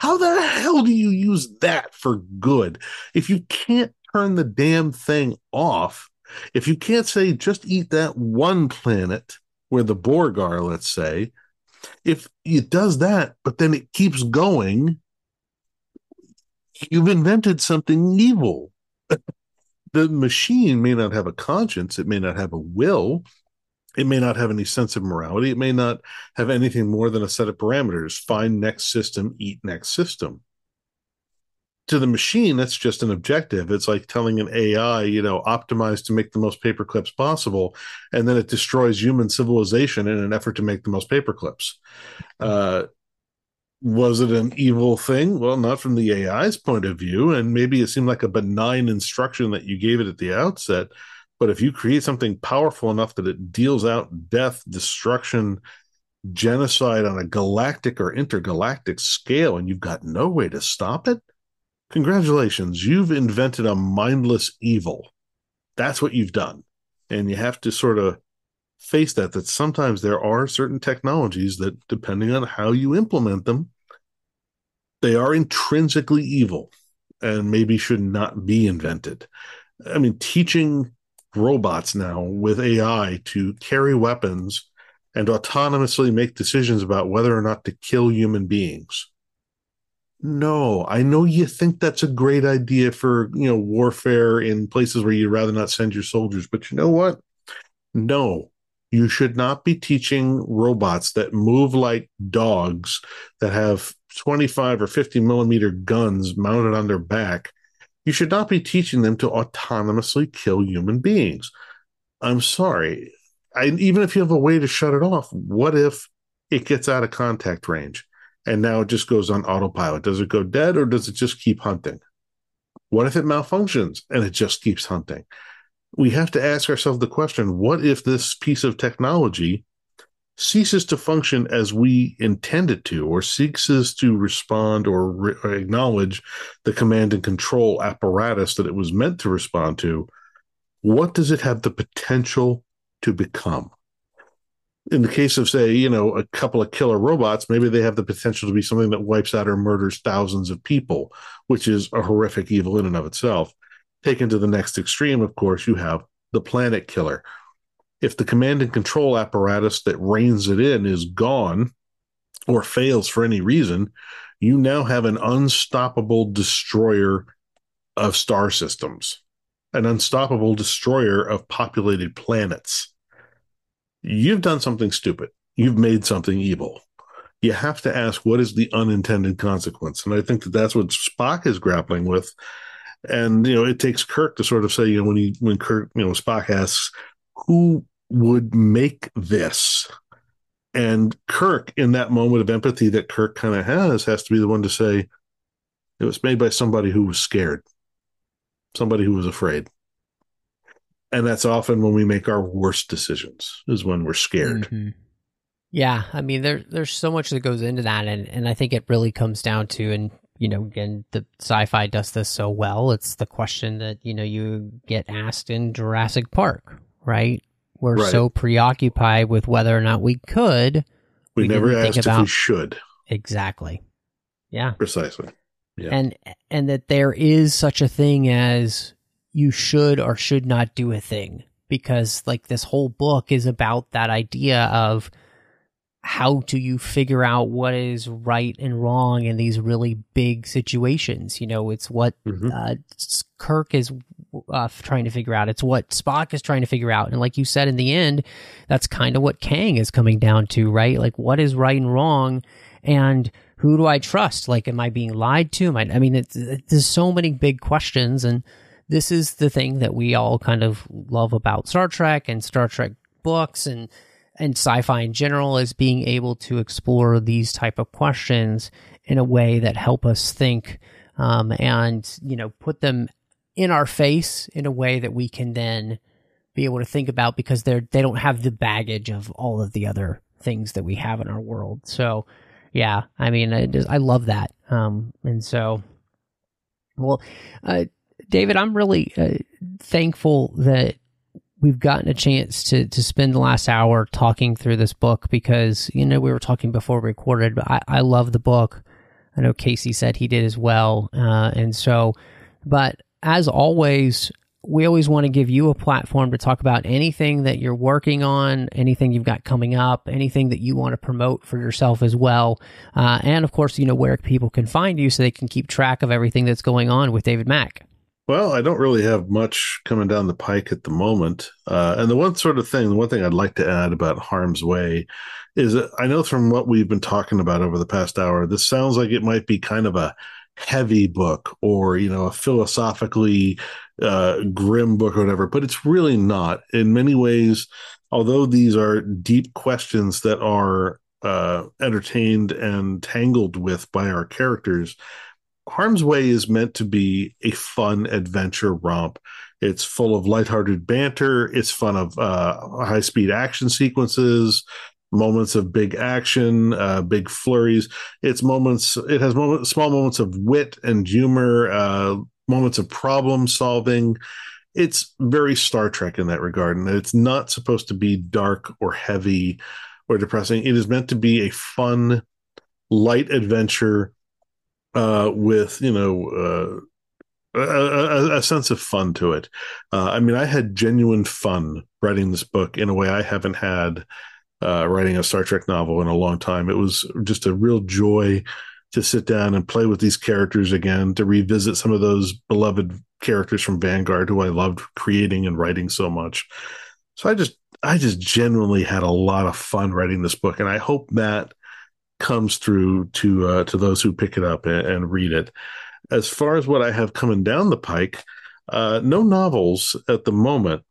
How the hell do you use that for good? If you can't turn the damn thing off, if you can't say just eat that one planet where the Borg are, let's say, if it does that, but then it keeps going, you've invented something evil. the machine may not have a conscience, it may not have a will, it may not have any sense of morality, it may not have anything more than a set of parameters find next system, eat next system to the machine, that's just an objective. It's like telling an AI, you know, optimize to make the most paper clips possible, and then it destroys human civilization in an effort to make the most paper clips. Uh, was it an evil thing? Well, not from the AI's point of view, and maybe it seemed like a benign instruction that you gave it at the outset. But if you create something powerful enough that it deals out death, destruction, genocide on a galactic or intergalactic scale, and you've got no way to stop it, Congratulations, you've invented a mindless evil. That's what you've done. And you have to sort of face that, that sometimes there are certain technologies that, depending on how you implement them, they are intrinsically evil and maybe should not be invented. I mean, teaching robots now with AI to carry weapons and autonomously make decisions about whether or not to kill human beings no, I know you think that's a great idea for, you know, warfare in places where you'd rather not send your soldiers, but you know what? No, you should not be teaching robots that move like dogs that have 25 or 50 millimeter guns mounted on their back You should not be teaching them to autonomously kill human beings. I'm sorry. Even if you have a way to shut it off, what if it gets out of contact range and now it just goes on autopilot? Does it go dead or does it just keep hunting? What if it malfunctions and it just keeps hunting? We have to ask ourselves the question what if this piece of technology ceases to function as we intend it to, or ceases to respond or, re- or acknowledge the command and control apparatus that it was meant to respond to? What does it have the potential to become? in the case of say you know a couple of killer robots maybe they have the potential to be something that wipes out or murders thousands of people which is a horrific evil in and of itself taken to the next extreme of course you have the planet killer if the command and control apparatus that reins it in is gone or fails for any reason you now have an unstoppable destroyer of star systems an unstoppable destroyer of populated planets you've done something stupid. You've made something evil. You have to ask what is the unintended consequence, and I think that that's what Spock is grappling with. And you know, it takes Kirk to sort of say, you know, when he when Kirk, you know, Spock asks, "Who would make this?" And Kirk, in that moment of empathy that Kirk kind of has, has to be the one to say, "It was made by somebody who was scared, somebody who was afraid." and that's often when we make our worst decisions is when we're scared mm-hmm. yeah i mean there there's so much that goes into that and and i think it really comes down to and you know again the sci-fi does this so well it's the question that you know you get asked in jurassic park right we're right. so preoccupied with whether or not we could we, we never asked about, if we should exactly yeah precisely yeah. and and that there is such a thing as you should or should not do a thing because like this whole book is about that idea of how do you figure out what is right and wrong in these really big situations you know it's what mm-hmm. uh, kirk is uh, trying to figure out. It's what spock is trying to figure out. And like you said in the end that's kind of what kang is coming down to right? Like what is right and wrong? And who do i trust? Like am i being lied to? Am i i mean it's, it's there's so many big questions. And this is the thing that we all kind of love about Star Trek and Star Trek books and and sci-fi in general is being able to explore these type of questions in a way that help us think um, and you know put them in our face in a way that we can then be able to think about because they're they don't have the baggage of all of the other things that we have in our world. So yeah, I mean, I, just, I love that. Um, and so, well, uh, David, I'm really uh, thankful that we've gotten a chance to to spend the last hour talking through this book because you know we were talking before we recorded, but I, I love the book. I know Casey said he did as well, uh, and so, but as always, we always want to give you a platform to talk about anything that you're working on, anything you've got coming up, anything that you want to promote for yourself as well. Uh, and of course, you know, where people can find you so they can keep track of everything that's going on with David Mack. Well, I don't really have much coming down the pike at the moment. Uh, and the one sort of thing, the one thing I'd like to add about Harm's Way is I know from what we've been talking about over the past hour, this sounds like it might be kind of a heavy book or, you know, a philosophically uh, grim book or whatever, but it's really not. In many ways, although these are deep questions that are uh, entertained and tangled with by our characters, Harm's Way is meant to be a fun adventure romp. It's full of lighthearted banter. It's fun of uh, high speed action sequences, moments of big action, uh, big flurries. It's moments. It has moments, small moments of wit and humor, uh, moments of problem solving. It's very Star Trek in that regard, and it's not supposed to be dark or heavy or depressing. It is meant to be a fun, light adventure uh, with you know uh, a, a, a, sense of fun to it. Uh, I mean, I had genuine fun writing this book in a way I haven't had uh, writing a Star Trek novel in a long time. It was just a real joy to sit down and play with these characters again, to revisit some of those beloved characters from Vanguard who I loved creating and writing so much. So I just I just genuinely had a lot of fun writing this book, and I hope that comes through to uh, to those who pick it up and, and, read it. As far as what I have coming down the pike, uh, no novels at the moment.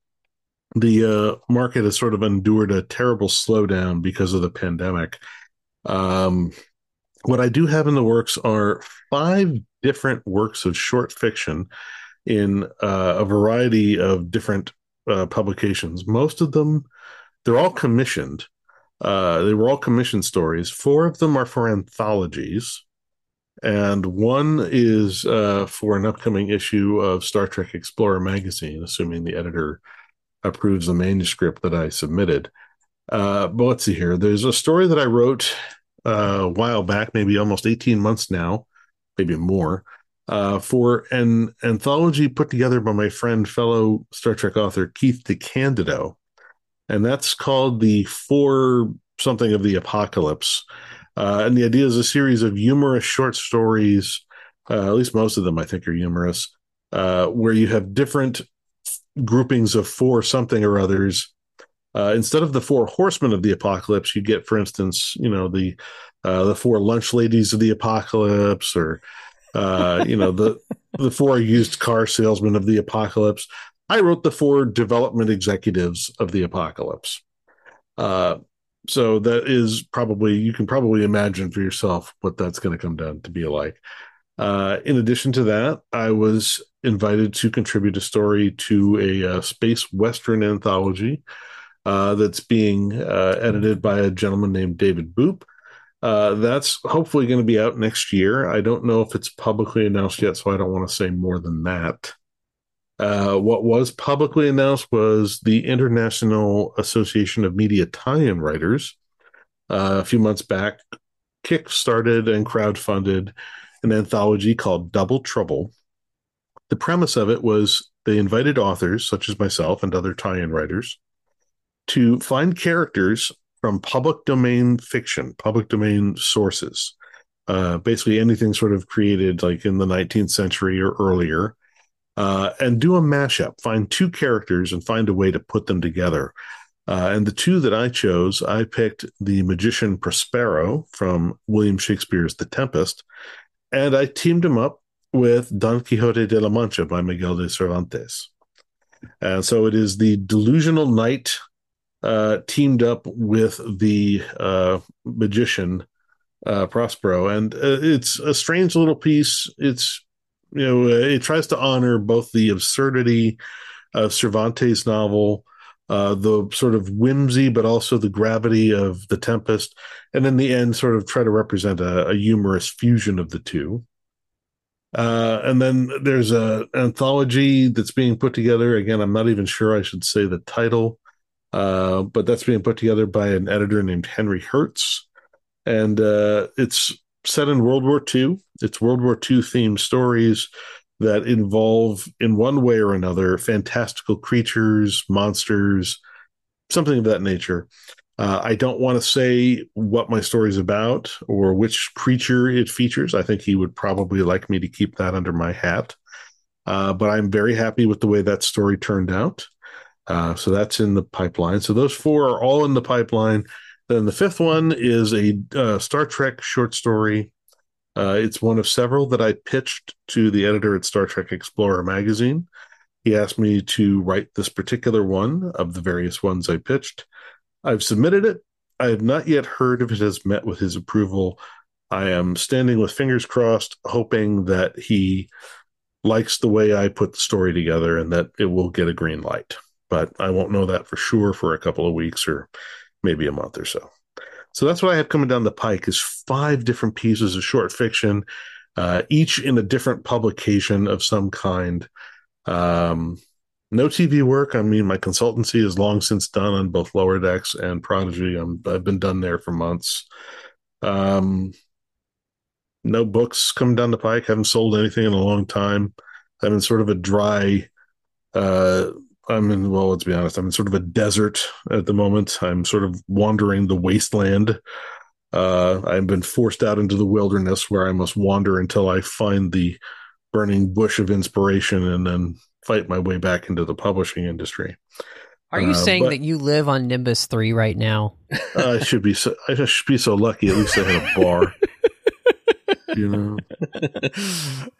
The uh, market has sort of endured a terrible slowdown because of the pandemic. Um, what I do have in the works are five different works of short fiction in uh, a variety of different uh, publications. Most of them, they're all commissioned. Uh, they were all commissioned stories. Four of them are for anthologies, and one is uh, for an upcoming issue of Star Trek Explorer magazine, assuming the editor approves the manuscript that I submitted. Uh, but let's see here. There's a story that I wrote uh, a while back, maybe almost 18 months now, maybe more, uh, for an anthology put together by my friend, fellow Star Trek author Keith DeCandido. And that's called the Four Something of the Apocalypse. Uh, and the idea is a series of humorous short stories, uh, at least most of them I think are humorous, uh, where you have different groupings of four something or others. Uh, instead of the four horsemen of the apocalypse, you get, for instance, you know the uh, the four lunch ladies of the apocalypse, or uh, you know the the four used car salesmen of the apocalypse. I wrote the four development executives of the apocalypse. Uh, so that is probably you can probably imagine for yourself what that's going to come down to be like. Uh, in addition to that, I was invited to contribute a story to a uh, space western anthology uh, that's being uh, edited by a gentleman named David Boop. Uh, that's hopefully going to be out next year. I don't know if it's publicly announced yet, so I don't want to say more than that. Uh, what was publicly announced was the International Association of Media Tie-in Writers a few months back kick-started and crowdfunded an anthology called Double Trouble. The premise of it was they invited authors such as myself and other tie-in writers to find characters from public domain fiction, public domain sources, uh, basically anything sort of created like in the 19th century or earlier uh, and do a mashup. Find two characters and find a way to put them together. Uh, and the two that I chose, I picked the magician Prospero from William Shakespeare's The Tempest, and I teamed him up with Don Quixote de la Mancha by Miguel de Cervantes. And so it is the delusional knight uh, teamed up with the uh, magician uh, Prospero, and uh, it's a strange little piece. It's you know, uh, it tries to honor both the absurdity of Cervantes' novel, uh, the sort of whimsy, but also the gravity of The Tempest, and in the end, sort of try to represent a, a humorous fusion of the two. Uh, and then there's a anthology that's being put together. Again, I'm not even sure I should say the title, uh, but that's being put together by an editor named Henry Herz, and uh, it's set in World War II. It's World War II themed stories that involve, in one way or another, fantastical creatures, monsters, something of that nature. Uh, I don't want to say what my story is about or which creature it features. I think he would probably like me to keep that under my hat. Uh, but I'm very happy with the way that story turned out. Uh, so that's in the pipeline. So those four are all in the pipeline. Then the fifth one is a uh, Star Trek short story. Uh, it's one of several that I pitched to the editor at Star Trek Explorer magazine. He asked me to write this particular one of the various ones I pitched. I've submitted it. I have not yet heard if it has met with his approval. I am standing with fingers crossed, hoping that he likes the way I put the story together and that it will get a green light. But I won't know that for sure for a couple of weeks or maybe a month or so. So that's what I have coming down the pike is five different pieces of short fiction, uh, each in a different publication of some kind. Um, no TV work. I mean, my consultancy is long since done on both Lower Decks and Prodigy. I'm, I've been done there for months. Um, no books coming down the pike. Haven't sold anything in a long time. I'm in sort of a dry uh, I'm in, well, let's be honest, I'm in sort of a desert at the moment. I'm sort of wandering the wasteland. Uh, I've been forced out into the wilderness where I must wander until I find the burning bush of inspiration and then fight my way back into the publishing industry. Are you Uh, saying but- that you live on Nimbus 3 right now? I should be so, I should be so lucky. At least I had a bar. you know,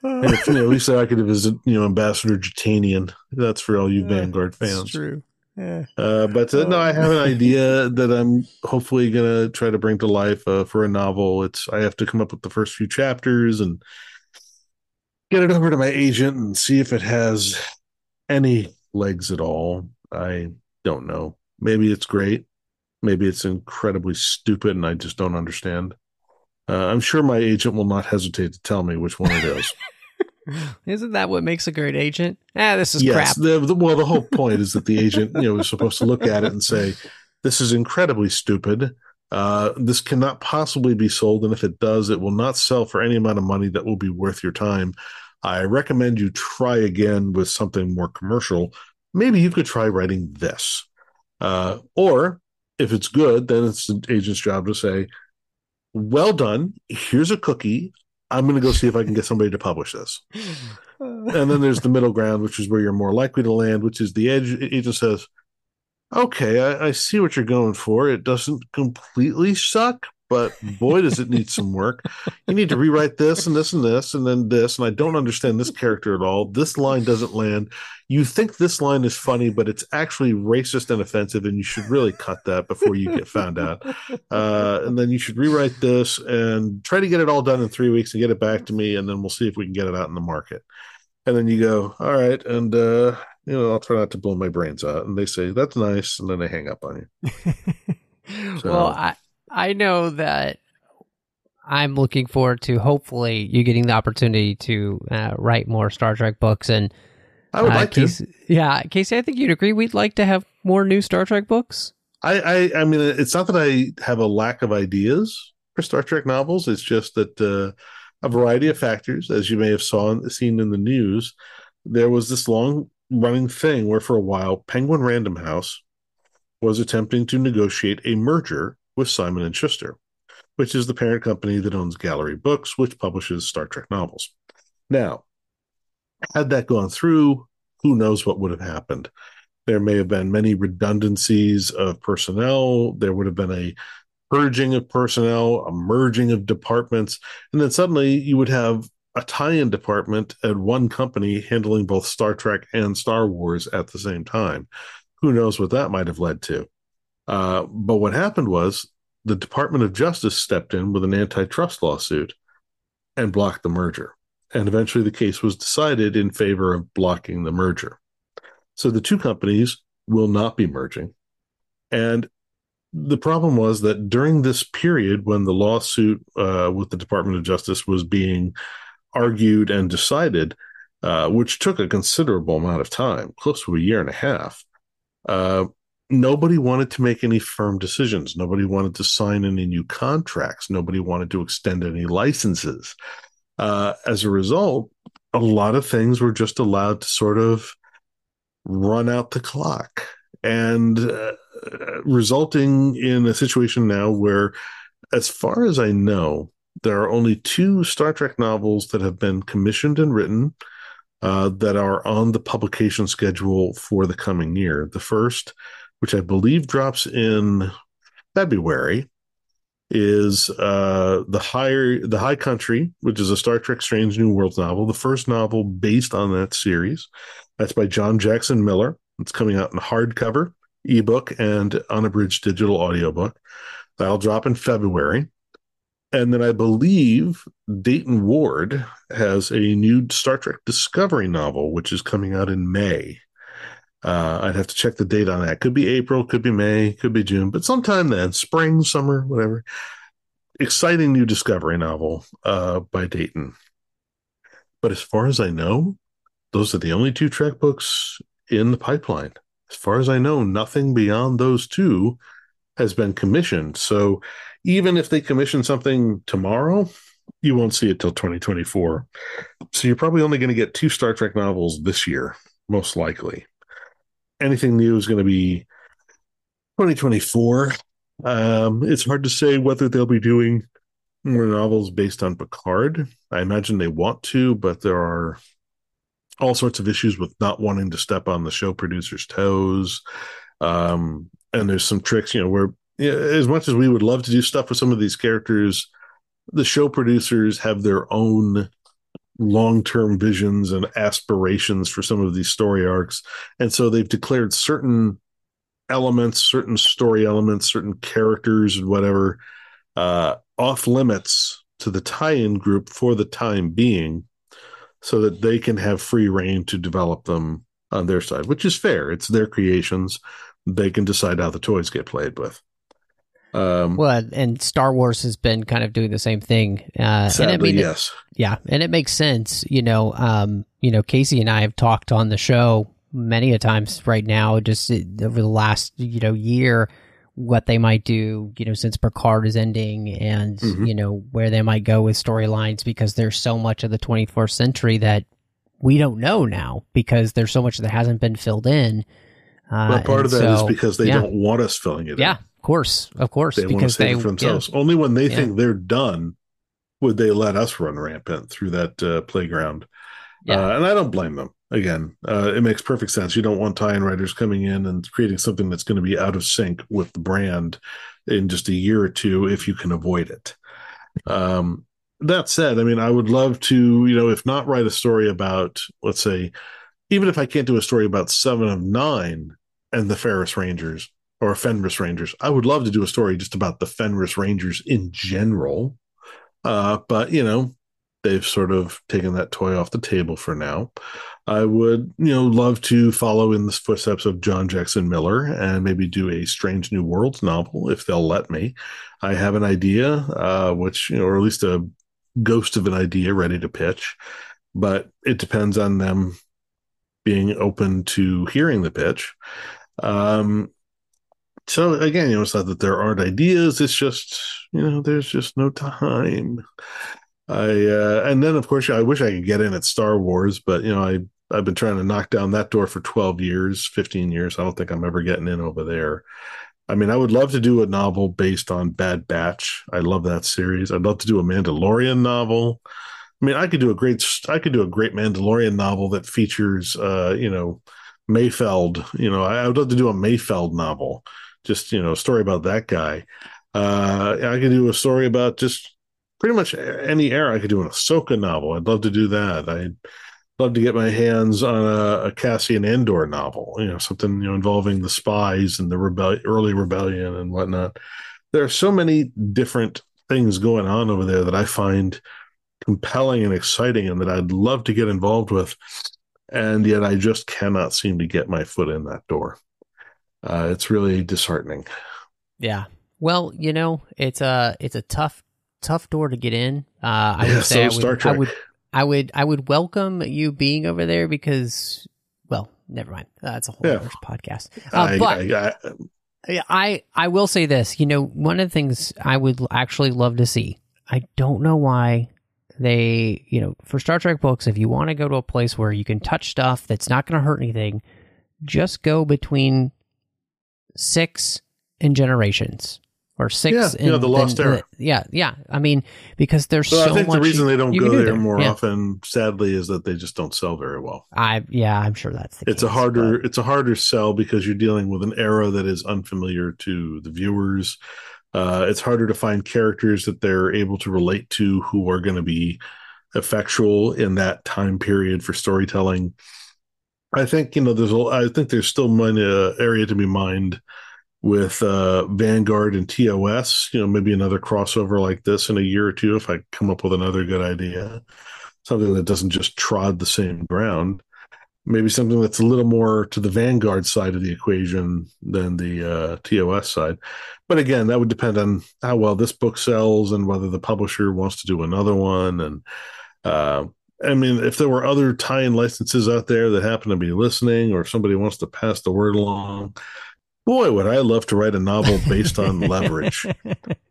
if, you know, at least I could visit, you know, Ambassador Jetanien. That's for all you Vanguard fans. true. Yeah. Uh, but uh, no, I have an idea that I'm hopefully gonna try to bring to life uh, for a novel. It's I have to come up with the first few chapters and get it over to my agent and see if it has any legs at all. I don't know. Maybe it's great. Maybe it's incredibly stupid and I just don't understand. Uh, I'm sure my agent will not hesitate to tell me which one it is. Isn't that what makes a great agent? Ah, this is yes. crap. The, the, well, the whole point is that the agent, you know, is supposed to look at it and say, "This is incredibly stupid. Uh, this cannot possibly be sold, and if it does, it will not sell for any amount of money that will be worth your time. I recommend you try again with something more commercial. Maybe you could try writing this, uh, or if it's good, then it's the agent's job to say." Well done. Here's a cookie. I'm going to go see if I can get somebody to publish this. and then there's the middle ground, which is where you're more likely to land, which is the edge. Agent says, okay, I, I see what you're going for. It doesn't completely suck, but boy, does it need some work. You need to rewrite this and this and this and then this. And I don't understand this character at all. This line doesn't land. You think this line is funny, but it's actually racist and offensive, and you should really cut that before you get found out. Uh, and then you should rewrite this and try to get it all done in three weeks and get it back to me, and then we'll see if we can get it out in the market. And then you go, all right, and uh, you know, I'll try not to blow my brains out. And they say, that's nice. And then they hang up on you. So- Well, I I know that I'm looking forward to hopefully you getting the opportunity to uh, write more Star Trek books and I would uh, like to. Yeah, Casey, I think you'd agree. We'd like to have more new Star Trek books. I, I, I mean, it's not that I have a lack of ideas for Star Trek novels. It's just that uh, a variety of factors, as you may have saw seen in the news, there was this long running thing where for a while Penguin Random House was attempting to negotiate a merger with Simon and Schuster, which is the parent company that owns Gallery Books, which publishes Star Trek novels. Now, had that gone through, who knows what would have happened? There may have been many redundancies of personnel. There would have been a purging of personnel, a merging of departments, and then suddenly you would have a tie-in department at one company handling both Star Trek and Star Wars at the same time. Who knows what that might have led to? Uh, but what happened was the Department of Justice stepped in with an antitrust lawsuit and blocked the merger. And eventually the case was decided in favor of blocking the merger. So the two companies will not be merging. And the problem was that during this period when the lawsuit uh, with the Department of Justice was being argued and decided, uh, which took a considerable amount of time, close to a year and a half, uh, nobody wanted to make any firm decisions. Nobody wanted to sign any new contracts. Nobody wanted to extend any licenses. Uh, as a result, a lot of things were just allowed to sort of run out the clock and uh, resulting in a situation now where, as far as I know, there are only two Star Trek novels that have been commissioned and written uh, that are on the publication schedule for the coming year. The first, which I believe drops in February, is uh, the higher the High Country, which is a Star Trek Strange New Worlds novel, the first novel based on that series. That's by John Jackson Miller. It's coming out in hardcover, ebook, and unabridged digital audiobook. That'll drop in February. And then I believe Dayton Ward has a new Star Trek Discovery novel, which is coming out in May. Uh, I'd have to check the date on that. Could be April, could be May, could be June, but sometime then, spring, summer, whatever. Exciting new Discovery novel uh, by Dayton. But as far as I know, those are the only two Trek books in the pipeline. As far as I know, nothing beyond those two has been commissioned. So even if they commission something tomorrow, you won't see it till 2024. So you're probably only going to get two Star Trek novels this year, most likely. Anything new is going to be 2024. Um, it's hard to say whether they'll be doing more novels based on Picard. I imagine they want to, but there are all sorts of issues with not wanting to step on the show producer's toes. Um, and there's some tricks, you know, where you know, as much as we would love to do stuff with some of these characters, the show producers have their own long term visions and aspirations for some of these story arcs. And so they've declared certain elements, certain story elements, certain characters, and whatever uh, off limits to the tie in group for the time being so that they can have free reign to develop them on their side, which is fair. It's their creations. They can decide how the toys get played with. Um, well, and Star Wars has been kind of doing the same thing. Uh, sadly, and I mean, yes, it, yeah, and it makes sense. You know, um, you know, Casey and I have talked on the show many a times right now, just over the last you know year, what they might do. You know, since Picard is ending, and mm-hmm. you know where they might go with storylines because there's so much of the 24th century that we don't know now because there's so much that hasn't been filled in. Uh, well, part of that so, is because they yeah. don't want us filling it. Yeah, in course, of course, they because they for themselves. Yeah. Only when they yeah. think they're done would they let us run rampant through that uh, playground. Yeah. Uh, and I don't blame them. Again, uh, it makes perfect sense. You don't want tie-in writers coming in and creating something that's going to be out of sync with the brand in just a year or two if you can avoid it. Um, that said, I mean, I would love to, you know, if not write a story about, let's say, even if I can't do a story about Seven of Nine and the Ferris Rangers, or Fenris Rangers. I would love to do a story just about the Fenris Rangers in general. Uh, but you know, they've sort of taken that toy off the table for now. I would, you know, love to follow in the footsteps of John Jackson Miller and maybe do a Strange New Worlds novel if they'll let me. I have an idea, uh, which, you know, or at least a ghost of an idea ready to pitch, but it depends on them being open to hearing the pitch. Um, so again, you know, it's not that there aren't ideas. It's just, you know, there's just no time. I uh, and then of course I wish I could get in at Star Wars, but you know I I've been trying to knock down that door for twelve years, fifteen years. I don't think I'm ever getting in over there. I mean, I would love to do a novel based on Bad Batch. I love that series. I'd love to do a Mandalorian novel. I mean, I could do a great I could do a great Mandalorian novel that features uh, you know, Mayfeld. You know, I would love to do a Mayfeld novel just you know a story about that guy. Uh, I could do a story about just pretty much any era. I could do an Ahsoka novel. I'd love to do that. I'd love to get my hands on a, a Cassian Andor novel. You know, something you know involving the spies and the rebel- early rebellion and whatnot. There are so many different things going on over there that I find compelling and exciting, and that I'd love to get involved with. And yet, I just cannot seem to get my foot in that door uh, it's really disheartening. Yeah. Well, you know, it's a it's a tough tough door to get in. Uh, I yeah, would say so I, would, I would I would I would welcome you being over there because well, never mind. That's a whole yeah. other podcast. Uh, I, but I, I I will say this. You know, one of the things I would actually love to see. I don't know why they, you know, for Star Trek books, if you want to go to a place where you can touch stuff that's not going to hurt anything, just go between six in generations or six. Yeah, in, you know, the lost era. yeah, yeah. I mean, because there's so, I think the reason they don't go do there, there, more yeah. often, sadly, is that they just don't sell very well. I yeah, I'm sure that's the it's case, a harder but... it's a harder sell because you're dealing with an era that is unfamiliar to the viewers. Uh, it's harder to find characters that they're able to relate to who are going to be effectual in that time period for storytelling. I think you know there's a, I think there's still money uh, area to be mined with uh, Vanguard and TOS. You know, maybe another crossover like this in a year or two if I come up with another good idea, something that doesn't just trod the same ground. Maybe something that's a little more to the Vanguard side of the equation than the uh, TOS side. But again, that would depend on how well this book sells and whether the publisher wants to do another one and. Uh, I mean, if there were other tie-in licenses out there that happen to be listening, or somebody wants to pass the word along, boy, would I love to write a novel based on Leverage.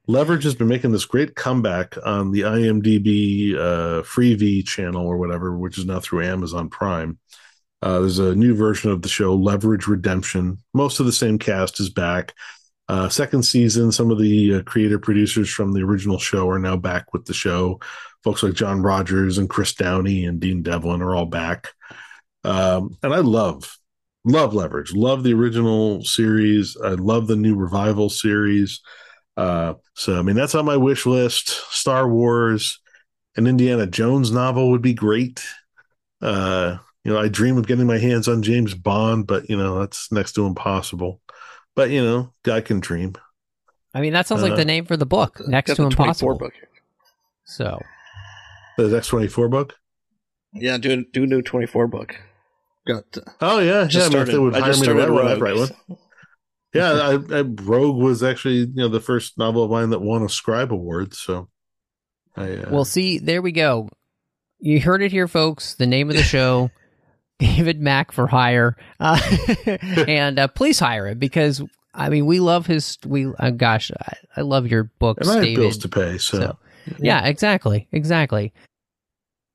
Leverage has been making this great comeback on the IMDb uh, Freevee channel or whatever, which is now through Amazon Prime. Uh, there's a new version of the show, Leverage Redemption. Most of the same cast is back. Uh, second season, some of the uh, creator producers from the original show are now back with the show folks like John Rogers and Chris Downey and Dean Devlin are all back. Um, and I love, love Leverage, love the original series. I love the new revival series. Uh, so, I mean, that's on my wish list. Star Wars, an Indiana Jones novel would be great. Uh, you know, I dream of getting my hands on James Bond, but you know that's next to impossible. But you know, guy can dream. I mean, that sounds like Uh, the name for the book, next to impossible. book. So The X twenty four book. Yeah, do do a new twenty four book. Got uh, Oh yeah, just yeah. I mean, if started. they would I hire just me to write one, I'd Rogue. write one. Yeah, I, I, Rogue was actually you know the first novel of mine that won a Scribe Award. So, I uh, Well, see, there we go. You heard it here, folks. The name of the show, David Mack for hire, uh, and uh, please hire him because I mean we love his. We uh, gosh, I, I love your books, and I have David. bills to pay, so, So, yeah, exactly, exactly.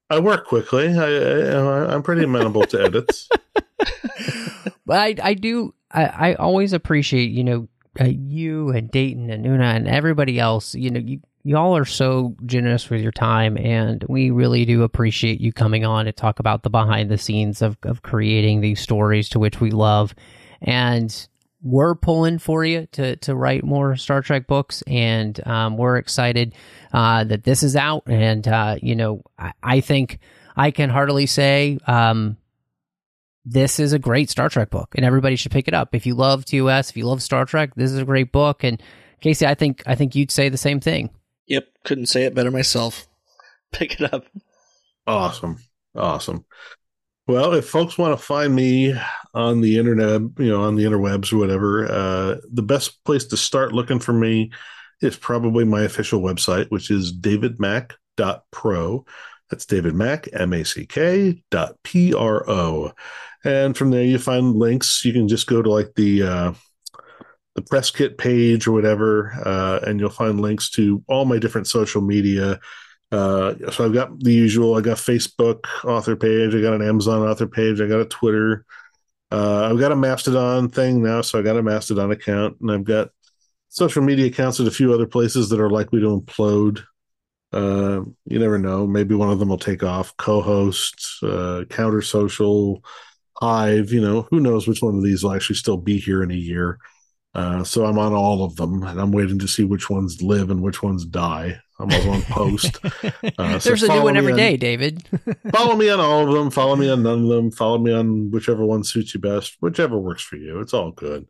I work quickly. I, I I'm pretty amenable to edits. But I, I do, I, I always appreciate, you know, uh, you and Dayton and Una and everybody else. You know, you y'all are so generous with your time, and we really do appreciate you coming on to talk about the behind the scenes of of creating these stories to which we love. And we're pulling for you to to write more Star Trek books, and um, we're excited uh, that this is out. And uh, you know, I, I think I can heartily say. Um, this is a great Star Trek book, and everybody should pick it up. If you love TOS, if you love Star Trek, this is a great book. And Casey, I think I think you'd say the same thing. Yep, couldn't say it better myself. Pick it up. Awesome. Awesome. Well, if folks want to find me on the internet, you know, on the interwebs or whatever, uh, the best place to start looking for me is probably my official website, which is davidmack.pro. That's David Mack, M A C K dot P R O. And from there, you find links. You can just go to like the, uh, the press kit page or whatever, uh, and you'll find links to all my different social media. Uh, so I've got the usual. I got Facebook author page. I got an Amazon author page. I got a Twitter. Uh, I've got a Mastodon thing now, so I got a Mastodon account, and I've got social media accounts at a few other places that are likely to implode. Uh, you never know. Maybe one of them will take off. Cohost, uh, Counter Social, Hive. You know, who knows which one of these will actually still be here in a year. Uh, so I'm on all of them, and I'm waiting to see which ones live and which ones die. I'm also on Post. Uh, so There's a new one me every on- day, David. follow me on all of them. Follow me on none of them. Follow me on whichever one suits you best, whichever works for you. It's all good.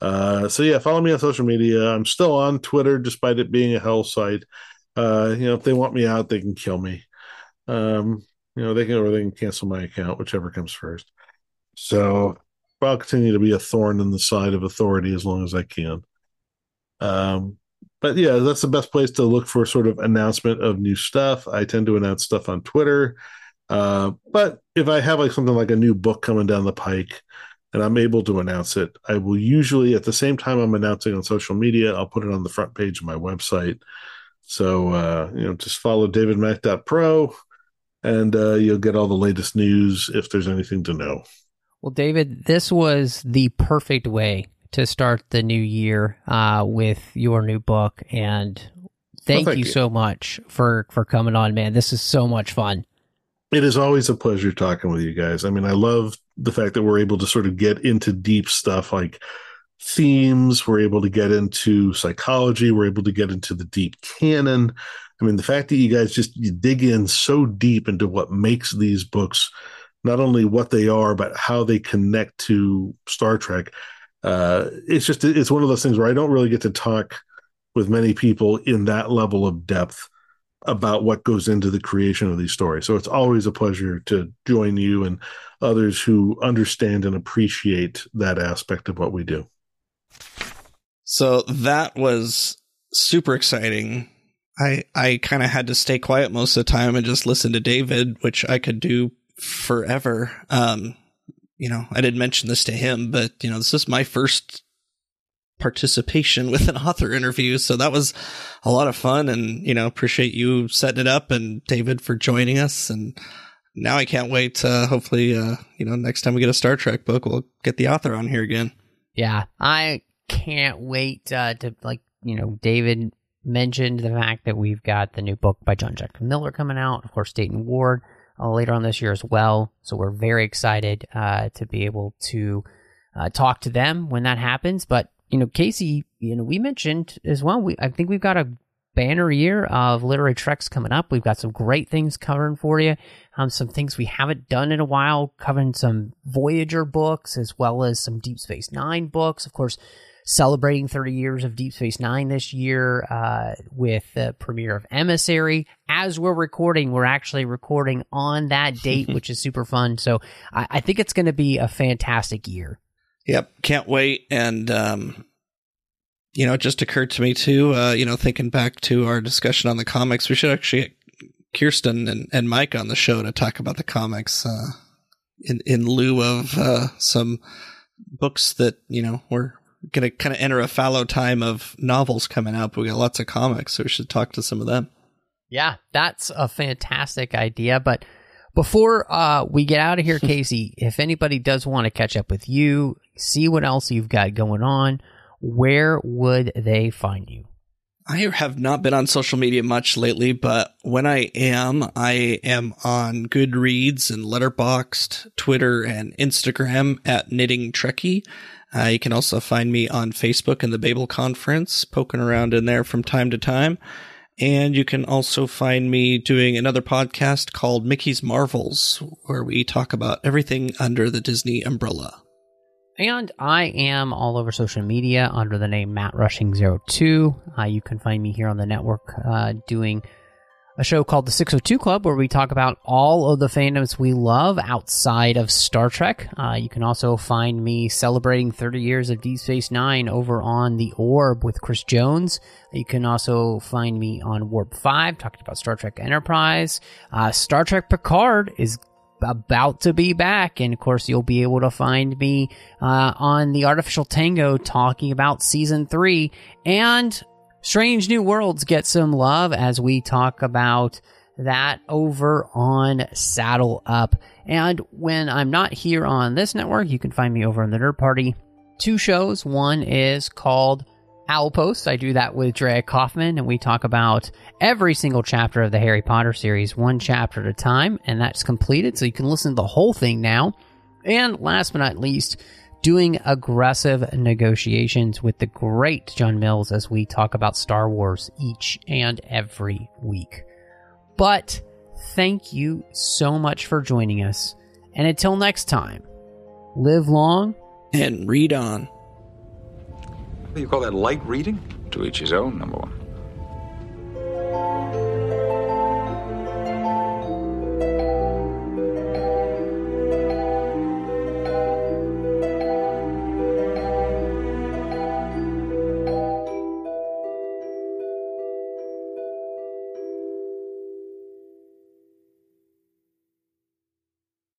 Uh, so yeah, follow me on social media. I'm still on Twitter, despite it being a hell site. Uh, you know, if they want me out, they can kill me. Um, you know, they can or they can cancel my account, whichever comes first. So I'll continue to be a thorn in the side of authority as long as I can. Um, but yeah, that's the best place to look for sort of announcement of new stuff. I tend to announce stuff on Twitter. Uh, but if I have like something like a new book coming down the pike and I'm able to announce it, I will usually at the same time I'm announcing on social media, I'll put it on the front page of my website. So uh, you know, just follow davidmack.pro and uh, you'll get all the latest news if there's anything to know. Well, David, this was the perfect way to start the new year uh, with your new book, and thank, thank you, you. so much for for coming on, man. This is so much fun. It is always a pleasure talking with you guys. I mean, I love the fact that we're able to sort of get into deep stuff like themes. We're able to get into psychology. We're able to get into the deep canon. I mean, the fact that you guys just you dig in so deep into what makes these books not only what they are, but how they connect to Star Trek. Uh, it's just it's one of those things where I don't really get to talk with many people in that level of depth about what goes into the creation of these stories. So it's always a pleasure to join you and others who understand and appreciate that aspect of what we do. So that was super exciting. I I kind of had to stay quiet most of the time and just listen to David, which I could do forever. Um, you know, I didn't mention this to him, but you know, this is my first participation with an author interview, so that was a lot of fun and you know, appreciate you setting it up and David for joining us and now I can't wait uh hopefully uh you know, next time we get a Star Trek book, we'll get the author on here again. Yeah, I can't wait uh, to like you know David mentioned the fact that we've got the new book by John Jack Miller coming out, of course Dayton Ward later on this year as well. So we're very excited uh, to be able to uh, talk to them when that happens. But you know, Casey, you know, we mentioned as well. We I think we've got a banner year of literary treks coming up. We've got some great things covering for you. Um, some things we haven't done in a while, covering some Voyager books as well as some Deep Space Nine books. Of course, celebrating 30 years of Deep Space Nine this year uh, with the premiere of Emissary. As we're recording, we're actually recording on that date, which is super fun. So I, I think it's going to be a fantastic year. Yep, can't wait. And um, you know, it just occurred to me too. Uh, you know, thinking back to our discussion on the comics, we should actually get Kirsten and, and Mike on the show to talk about the comics uh, in in lieu of uh, some books that you know we're going to kind of enter a fallow time of novels coming out. But we got lots of comics, so we should talk to some of them. Yeah, that's a fantastic idea. But before uh, we get out of here, Casey, if anybody does want to catch up with you, see what else you've got going on, where would they find you? I have not been on social media much lately, but when I am, I am on Goodreads and Letterboxd, Twitter, and Instagram at Knitting Trekkie. Uh, you can also find me on Facebook in the Babel Conference, poking around in there from time to time. And you can also find me doing another podcast called Mickey's Marvels, where we talk about everything under the Disney umbrella. And I am all over social media under the name Matt Rushing02. Uh, you can find me here on the network uh, doing a show called The 602 Club where we talk about all of the fandoms we love outside of Star Trek. Uh, you can also find me celebrating 30 years of Deep Space Nine over on The Orb with Chris Jones. You can also find me on Warp 5 talking about Star Trek Enterprise. Uh, Star Trek Picard is about to be back. And of course, you'll be able to find me uh, on the Artificial Tango talking about season three. And Strange New Worlds get some love as we talk about that over on Saddle Up. And when I'm not here on this network, you can find me over on the Nerd Party. Two shows. One is called Owl Post. I do that with Drea Kaufman, and we talk about every single chapter of the Harry Potter series, one chapter at a time, and that's completed, so you can listen to the whole thing now. And last but not least, doing aggressive negotiations with the great John Mills as we talk about Star Wars each and every week. But thank you so much for joining us, and until next time, live long and read on. What do you call that, light reading? To each his own, number one.